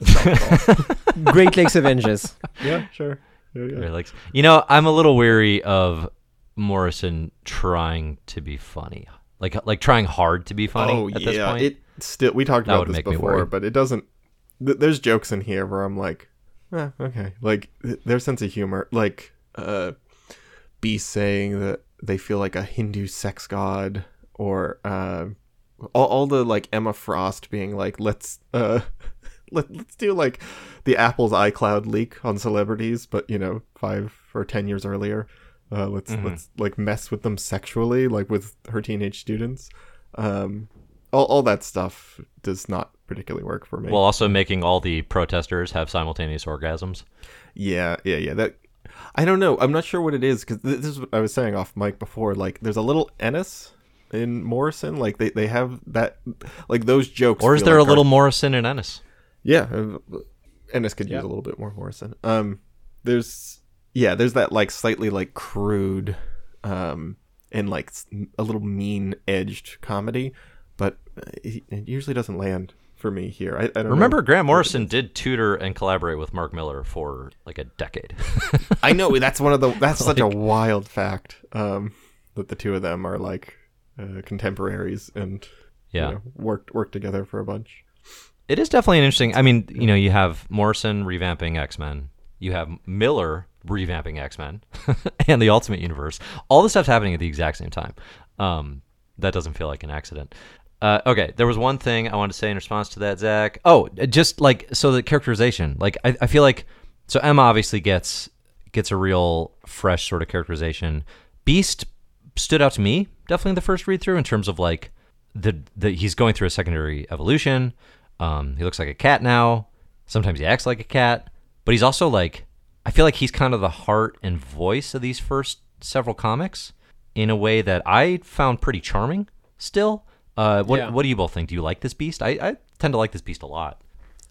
a. *laughs* Great Lakes Avengers. *laughs* yeah, sure. Yeah, yeah. Really likes- You know, I'm a little weary of Morrison trying to be funny, like like trying hard to be funny. Oh at this yeah, point. it still. We talked That about this before, but it doesn't. Th- there's jokes in here where I'm like, eh, okay, like th- their sense of humor, like uh, Beast saying that they feel like a Hindu sex god, or uh, all, all the like Emma Frost being like, let's uh, *laughs* let, let's do like the Apple's iCloud leak on celebrities, but you know, five or ten years earlier. Uh, let's Mhm. let's like mess with them sexually, like with her teenage students. Um, all, all that stuff does not particularly work for me. While also making all the protesters have simultaneous orgasms. yeah, yeah, yeah. That I don't know. I'm not sure what it is because this is what I was saying off mic before. Like, there's a little Ennis in Morrison. Like they, they have that like those jokes. Or is there like a little are- Morrison in Ennis? Yeah, uh, Ennis could Yeah. use a little bit more Morrison. Um, there's yeah, there's that like slightly like crude, um, and like a little mean edged comedy, but uh, it, it usually doesn't land for me here. I, I don't know. Remember, Grant Morrison did tutor and collaborate with Mark Millar for like a decade. *laughs* I know that's one of the that's such a wild fact. Um, that the two of them are like uh, contemporaries and yeah. you know, worked worked together for a bunch. It is definitely an interesting. I mean, you know, you have Morrison revamping X Men, you have Millar revamping X Men, *laughs* and the Ultimate Universe. All this stuff's happening at the exact same time. Um, that doesn't feel like an accident. Uh, okay, there was one thing I wanted to say in response to that, Zach. Oh, just like so the characterization. Like I, I feel like so Emma obviously gets gets a real fresh sort of characterization. Beast stood out to me definitely the first read through in terms of like the the he's going through a secondary evolution. Um, he looks like a cat now. Sometimes he acts like a cat, but he's also like I feel like he's kind of the heart and voice of these first several comics in a way that I found pretty charming. Still, uh, what Yeah. what do you both think? Do you like this beast? I, I tend to like this beast a lot.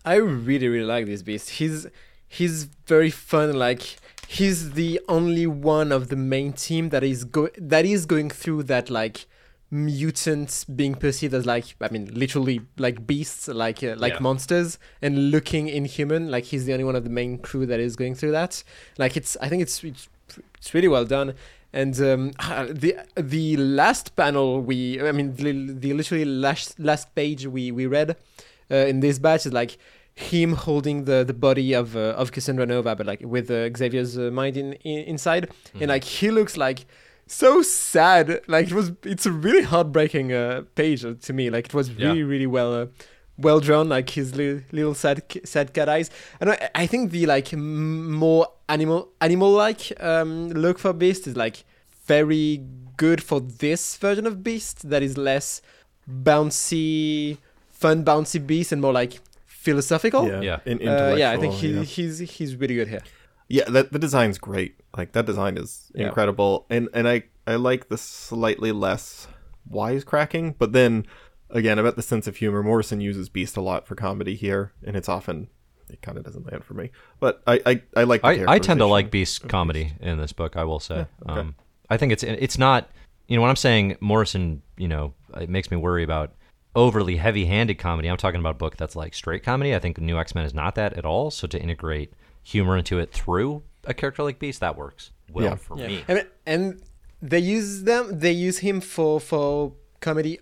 I really really like this beast. He's he's very fun. Like he's the only one of the main team that is go that is going through that like mutants being perceived as like I mean literally like beasts, like uh, like Yeah. monsters, and looking inhuman. Like he's the only one of the main crew that is going through that. Like it's I think it's it's, it's really well done. And um, *sighs* the the last panel we I mean the, the literally last last page we we read uh, in this batch is like him holding the the body of uh, of Cassandra Nova, but like with uh, Xavier's uh, mind in, in inside, and like he looks like so sad. Like it was, it's a really heartbreaking uh, page uh, to me. Like it was Yeah. really really well. Well drawn, like his li- little sad sad cat eyes. And I, I think the like m- more animal animal like um, look for Beast is like very good for this version of Beast that is less bouncy, fun bouncy Beast and more like philosophical. Yeah. in, Uh, yeah, I think intellectual, he, yeah. he's he's really good here. Yeah, that the design's great. Like that design is Yeah. incredible, and and I I like the slightly less wisecracking, but then again about the sense of humor. Morrison uses Beast a lot for comedy here, and it's often it kind of doesn't land for me. But I I, I like. The I, I tend to like Beast of comedy in this book. I will say. Yeah, okay. um, I think it's it's not. You know, when I'm saying Morrison, you know, it makes me worry about overly heavy-handed comedy. I'm talking about a book that's like straight comedy. I think New X Men is not that at all. So to integrate humor into it through a character like Beast, that works well Yeah. for Yeah. me. And, and they use them. They use him for for comedy,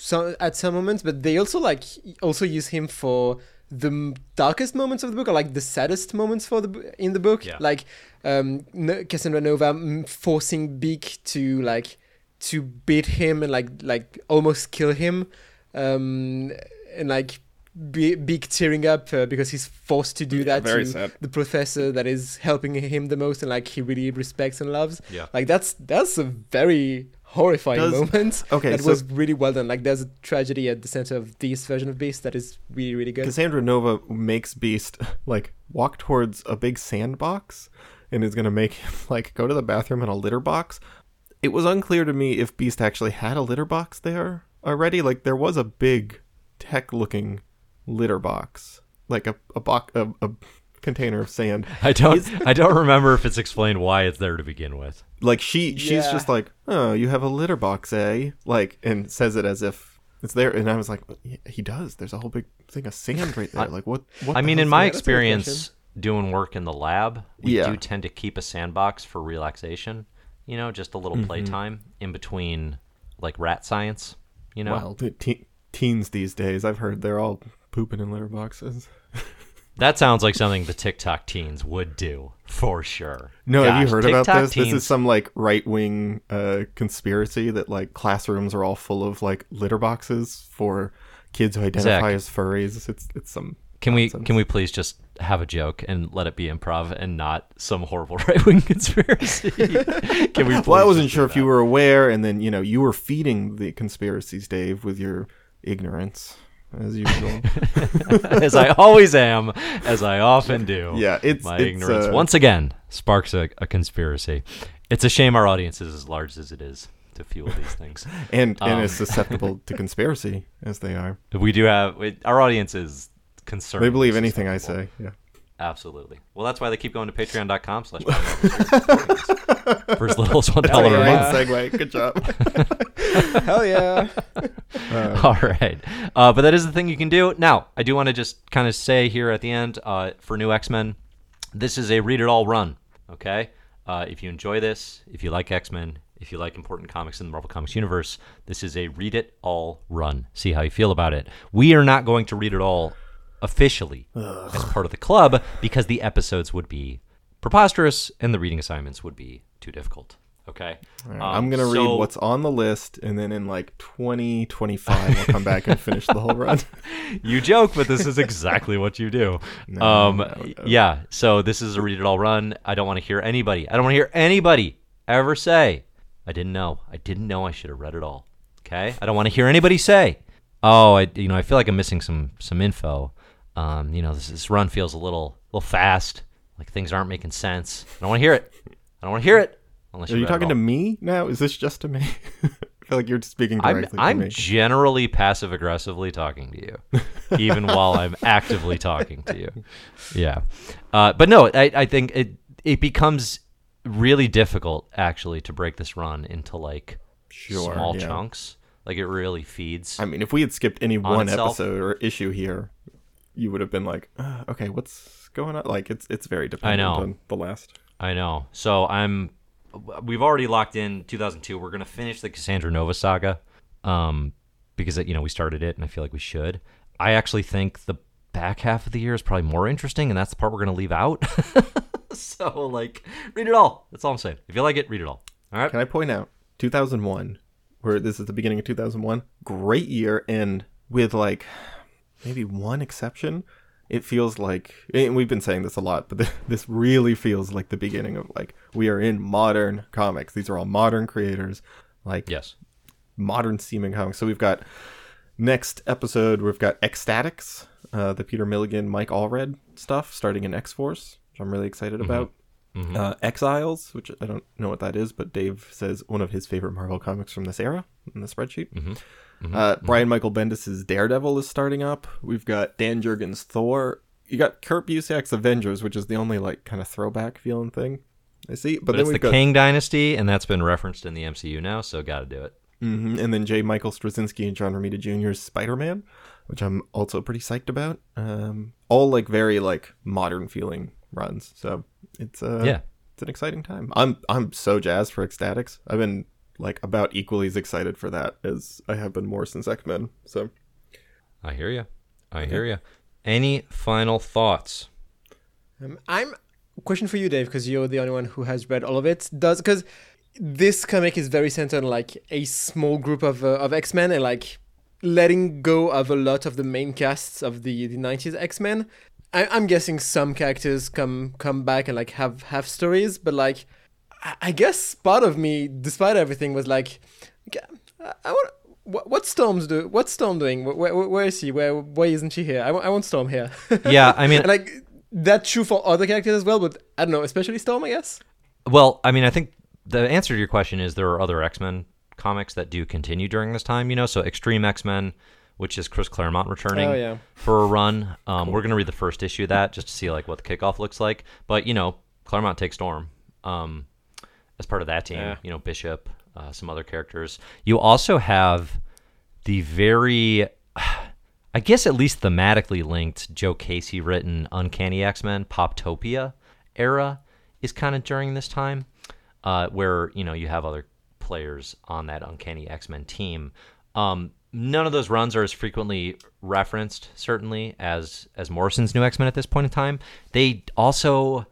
so at some moments, but they also like also use him for the darkest moments of the book, or like the saddest moments for the in the book. Yeah. Like um, Cassandra Nova forcing Beak to like to beat him and like like almost kill him, um, and like. Be- Beak tearing up uh, because he's forced to do that very to sad. the professor that is helping him the most and like he really respects and loves Yeah. like that's that's a very horrifying Does- moment. *laughs* okay, that so- was really well done. Like there's a tragedy at the center of this version of Beast that is really really good. Cassandra Nova makes Beast *laughs* like walk towards a big sandbox and is gonna make him *laughs* like go to the bathroom in a litter box. It was unclear to me if Beast actually had a litter box there already. Like there was a big tech looking litter box. Like a a box a, a container of sand. *laughs* I don't I don't remember if it's explained why it's there to begin with. Like she she's Yeah. just like, Oh, you have a litter box, eh? Like and says it as if it's there and I was like, "Yeah, he does. There's a whole big thing of sand right there. *laughs* Like what what I mean, in my that's experience doing work in the lab, we Yeah. do tend to keep a sandbox for relaxation. You know, just a little Mm-hmm. playtime in between, like rat science. You know, Well, the te- teens these days, I've heard they're all pooping in litter boxes. That sounds like something the TikTok teens would do for sure. No, have you heard about TikTok this? This teens- is some like right wing uh, conspiracy that like classrooms are all full of like litter boxes for kids who identify Zach. as furries. It's it's some. Can we can we please just have a joke and let it be improv and not some horrible *laughs* right wing conspiracy? *laughs* can we? Well, I wasn't sure if you were aware, and then you know you were feeding the conspiracies, Dave, with your ignorance as usual. *laughs* as I always am, as I often do. yeah, it's my it's, ignorance uh, once again sparks a, a conspiracy. It's a shame our audience is as large as it is to fuel these things. *laughs* and and um, as susceptible to *laughs* conspiracy as they are. We do have our audience is concerned. They believe anything I say. Yeah. Absolutely. Well, that's why they keep going to patreon.com slash *laughs* for as little as one dollar a yeah. month. Great segue. Good job. *laughs* Hell yeah! All right. Uh, but that is the thing you can do. Now, I do want to just kind of say here at the end uh, for new X Men, this is a read it all run. Okay? Uh, if you enjoy this, if you like X Men, if you like important comics in the Marvel Comics universe, this is a read it all run. See how you feel about it. We are not going to read it all officially as part of the club because the episodes would be preposterous and the reading assignments would be too difficult. Okay? Um, I'm gonna read what's on the list, and then in like 2025, we'll come back and finish the whole run. *laughs* you joke, but this is *laughs* exactly what you do. um, Yeah. So this is a read it all run. I don't want to hear anybody. I don't want to hear anybody ever say, "I didn't know. I didn't know. I should have read it all." Okay. I don't want to hear anybody say, "Oh, I you know I feel like I'm missing some some info." Um, you know this this run feels a little little fast. Like things aren't making sense. I don't want to hear it. I don't want to hear it. Unless Are you talking to me now? Is this just to me? *laughs* I feel like you're speaking I'm, directly I'm to me. generally passive aggressively talking to you, even while I'm actively talking to you. Yeah, uh, but no, I, I think it it becomes really difficult actually to break this run into like Sure, small yeah. chunks. Like it really feeds. I mean, if we had skipped any one itself. episode or issue here, you would have been like, uh, "Okay, what's going on?" Like it's it's very dependent I know. on the last. I know. So I'm. We've already locked in 2002. We're gonna finish the Cassandra Nova saga, um, because you know we started it, and I feel like we should. I actually think the back half of the year is probably more interesting, and that's the part we're gonna leave out. *laughs* so like, read it all. That's all I'm saying. If you like it, read it all. All right. Can I point out 2001, where this is the beginning of 2001? Great year, and with like maybe one exception, it feels like, and we've been saying this a lot, but *laughs* this really feels like the beginning of like we are in modern comics. These are all modern creators, like Yes. modern seeming comics. So we've got next episode, we've got X-Statix, uh, the Peter Milligan, Mike Allred stuff starting in X Force, which I'm really excited about. Uh, Exiles, which I don't know what that is, but Dave says one of his favorite Marvel comics from this era in the spreadsheet. Uh, Brian Michael Bendis' Daredevil is starting up. We've got Dan Jurgens' Thor. You got Kurt Busiek's Avengers, which is the only like kind of throwback feeling thing I see. But, But, then it's the got Kang Dynasty, and that's been referenced in the MCU now, so got to do it. hmm And then J. Michael Straczynski and John Romita Jr.'s Spider Man, which I'm also pretty psyched about. Um, all like very like modern feeling runs. So it's uh Yeah. it's an exciting time. I'm I'm so jazzed for X-Statix. I've been like about equally as excited for that as I have been Morrison's X Men. So I hear you. I hear you. Any final thoughts? Um, I'm question for you, Dave, because you're the only one who has read all of it. Does because this comic is very centered on like a small group of uh, of X Men and like letting go of a lot of the main casts of the the '90s X Men. I'm guessing some characters come come back and like have have stories, but like I- guess part of me, despite everything, was like, I, want. What, what's Storm's do? What's Storm doing? Where, where, where is she? Where why isn't she here? I, wa- I want Storm here. *laughs* Yeah, I mean, *laughs* like that's true for other characters as well, but I don't know, especially Storm, I guess. Well, I mean, I think the answer to your question is there are other X Men comics that do continue during this time. You know, so Extreme X Men, which is Chris Claremont returning Oh, yeah. for a run. Um, We're gonna read the first issue of that just to see like what the kickoff looks like. But you know, Claremont takes Storm um, as part of that team. Yeah. You know, Bishop, uh, some other characters. You also have the very. *sighs* I guess at least thematically linked Joe Casey written Uncanny X Men Poptopia era is kind of during this time, uh, where you know you have other players on that Uncanny X Men team. Um, none of those runs are as frequently referenced, certainly as as Morrison's New X Men at this point in time. They also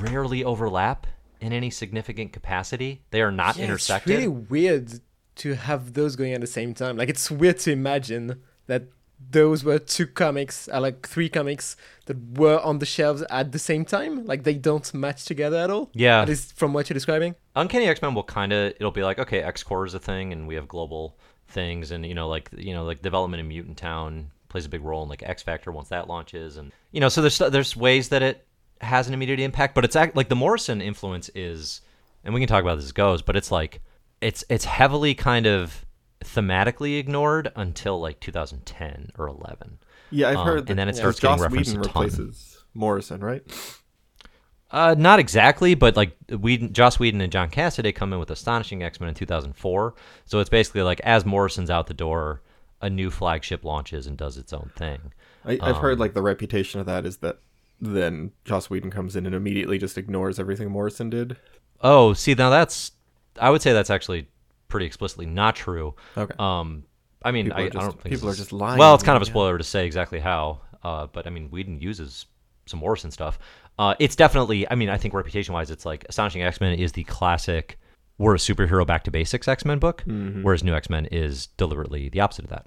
rarely overlap in any significant capacity. They are not Yeah, intersected. It's really weird to have those going at the same time. Like it's weird to imagine that those were two comics, uh, like three comics that were on the shelves at the same time. Like they don't match together at all. Yeah. At least from what you're describing. Uncanny X Men will kind of it'll be like okay, X Corps is a thing, and we have global things, and you know like you know like development in Mutant Town plays a big role in like X Factor once that launches, and you know so there's there's ways that it has an immediate impact, but it's act, like the Morrison influence is, and we can talk about this as goes, but it's like it's it's heavily kind of thematically ignored until like 2010 or 11. Yeah, I've Um, heard. and that- then it yeah, starts Joss getting referenced Whedon a ton. replaces Morrison, right? Uh, not exactly, but like Whedon, Joss Whedon and John Cassaday come in with Astonishing X Men in 2004. So it's basically like as Morrison's out the door, a new flagship launches and does its own thing. I, I've heard Um, like the reputation of that is that then Joss Whedon comes in and immediately just ignores everything Morrison did. Oh, see now that's I would say that's actually pretty explicitly not true. Okay. Um, I mean, I, are I just- don't think people are just lying Well, it's kind of a yeah. spoiler to say exactly how, uh, but I mean, Whedon uses some Morrison stuff. Uh, it's definitely, I mean, I think reputation wise, it's like Astonishing X Men is the classic. We're a superhero back to basics X Men book, Mm-hmm. whereas New X Men is deliberately the opposite of that.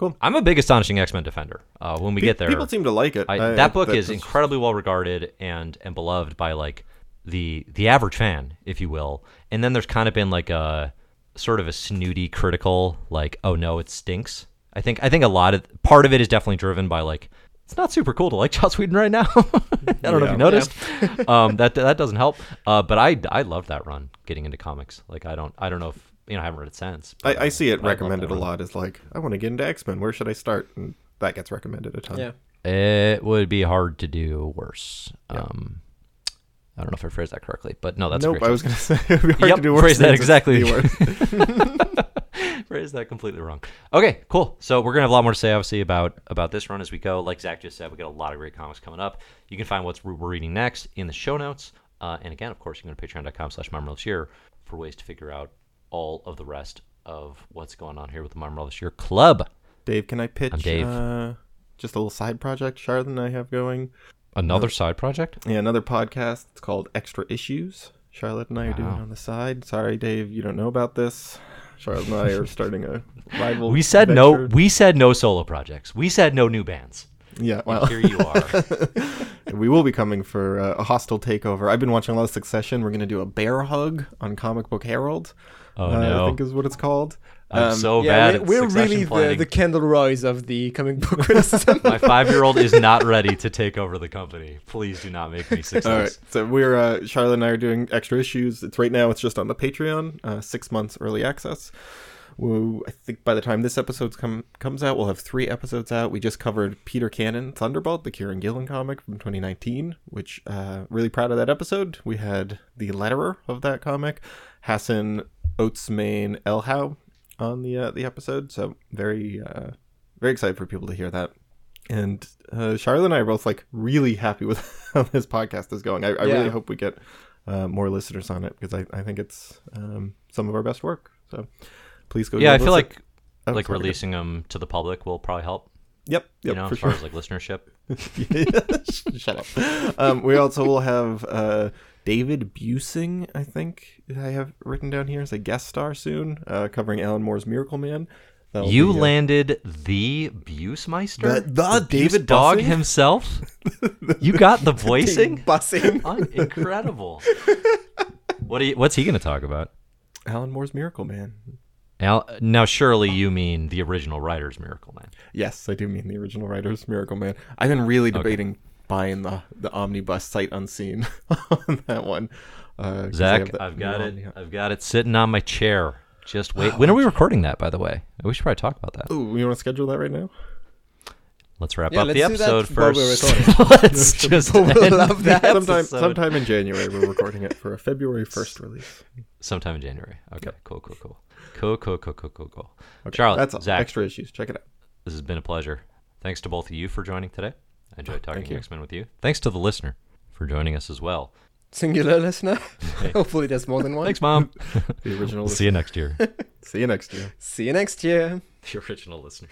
Yeah. Yeah. Cool. I'm a big Astonishing X Men defender. Uh, when we Pe- get there, people seem to like it. I, I- that book is incredibly well regarded and and beloved by like the the average fan, if you will. And then there's kind of been like a sort of a snooty critical like, oh no, it stinks. I think I think a lot of part of it is definitely driven by like it's not super cool to like *laughs* Joss Whedon right now. *laughs* I don't know if you noticed. um, that that doesn't help. Uh, but I I loved that run getting into comics. Like I don't I don't know if you know I haven't read it since. I, I see it I recommended a lot as like I want to get into X Men. Where should I start? And that gets recommended a ton. Yeah. It would be hard to do worse. Um, I don't know if I phrased that correctly, but no, that's nope. great I was gonna *laughs* say it'd be hard Yep, to do worse. *laughs* *laughs* phrase that exactly. the worst. Phrased that completely wrong. Okay, cool. So we're gonna have a lot more to say, obviously, about about this run as we go. Like Zach just said, we got a lot of great comics coming up. You can find what's we're reading next in the show notes. Uh, and again, of course, you can go to patreon.com slash year for ways to figure out all of the rest of what's going on here with the Marmalade Year Club. Dave, can I pitch? I'm Dave. Uh, just a little side project Charlotte and I have going. Another side project? Yeah, another podcast. It's called Extra Issues. Charlotte and I are doing on the side. Sorry, Dave, you don't know about this. Charlotte and I are *laughs* starting a rival. We said no. We said no solo projects. We said no new bands. Yeah, And well, here you are. *laughs* we will be coming for uh, a hostile takeover. I've been watching a lot of Succession. We're going to do a bear hug on Comic Book Herald. Oh uh, no! I think is what it's called. I'm Um, so yeah, bad we're, we're really the, planning. the Kendall Roys of the coming book *laughs* criticism. My five-year-old is not ready to take over the company. Please do not make me *laughs* All success. right, so we're uh, Charlotte and I are doing extra issues. It's right now. It's just on the Patreon, uh, six months early access. We'll, I think by the time this episode come comes out, we'll have three episodes out. We just covered Peter Cannon Thunderbolt, the Kieron Gillen comic from 2019, which uh, really proud of that episode. We had the letterer of that comic, Hassan Otsmane-Elhaou, on the uh, the episode. So very uh, very excited for people to hear that. And uh, Charlotte and I are both like really happy with *laughs* how this podcast is going. I, I Yeah. really hope we get uh, more listeners on it because I, I think it's um, some of our best work. So please go. Yeah, I feel a- like oh, like sorry. releasing them to the public will probably help. Yep, You know, for as far sure. as like listenership. *laughs* Shut up. Um, we also will have uh, David Busing, I think I have written down here as a guest star soon, uh, covering Alan Moore's Miracle Man. That will You be, uh, landed the Busemeister? The- the David dog Bussing? himself? *laughs* you got the *laughs* voicing? Bussing. Incredible. *laughs* what are you, what's he going to talk about? Alan Moore's Miracle Man. Al, now, surely you mean the original writer's Miracle Man. Yes, I do mean the original writer's Miracle Man. I've been really debating buying the the omnibus sight unseen *laughs* on that one. Uh, 'cause I Zach, that I've got new it. Omni- I've got it sitting on my chair. Just wait. When are we recording that, by the way? We should probably talk about that. Ooh, you want to schedule that right now? Let's wrap Yeah, up the let's do that episode first. *laughs* let's *laughs* just We'll end love the that. Sometime, sometime in January, we're recording it for a February first release. Sometime in January. Okay, cool, cool, cool. Cool, cool, cool, cool, cool, cool. Okay, Charlotte, that's all. Zach, extra issues. Check it out. this has been a pleasure. Thanks to both of you for joining today. I enjoyed talking. X Men with you. Thanks to the listener for joining us as well. Singular listener. *laughs* Hopefully, there's more than one. Thanks, Mom. *laughs* The original. *laughs* see you next year. See you next year. See you next year. the original listener.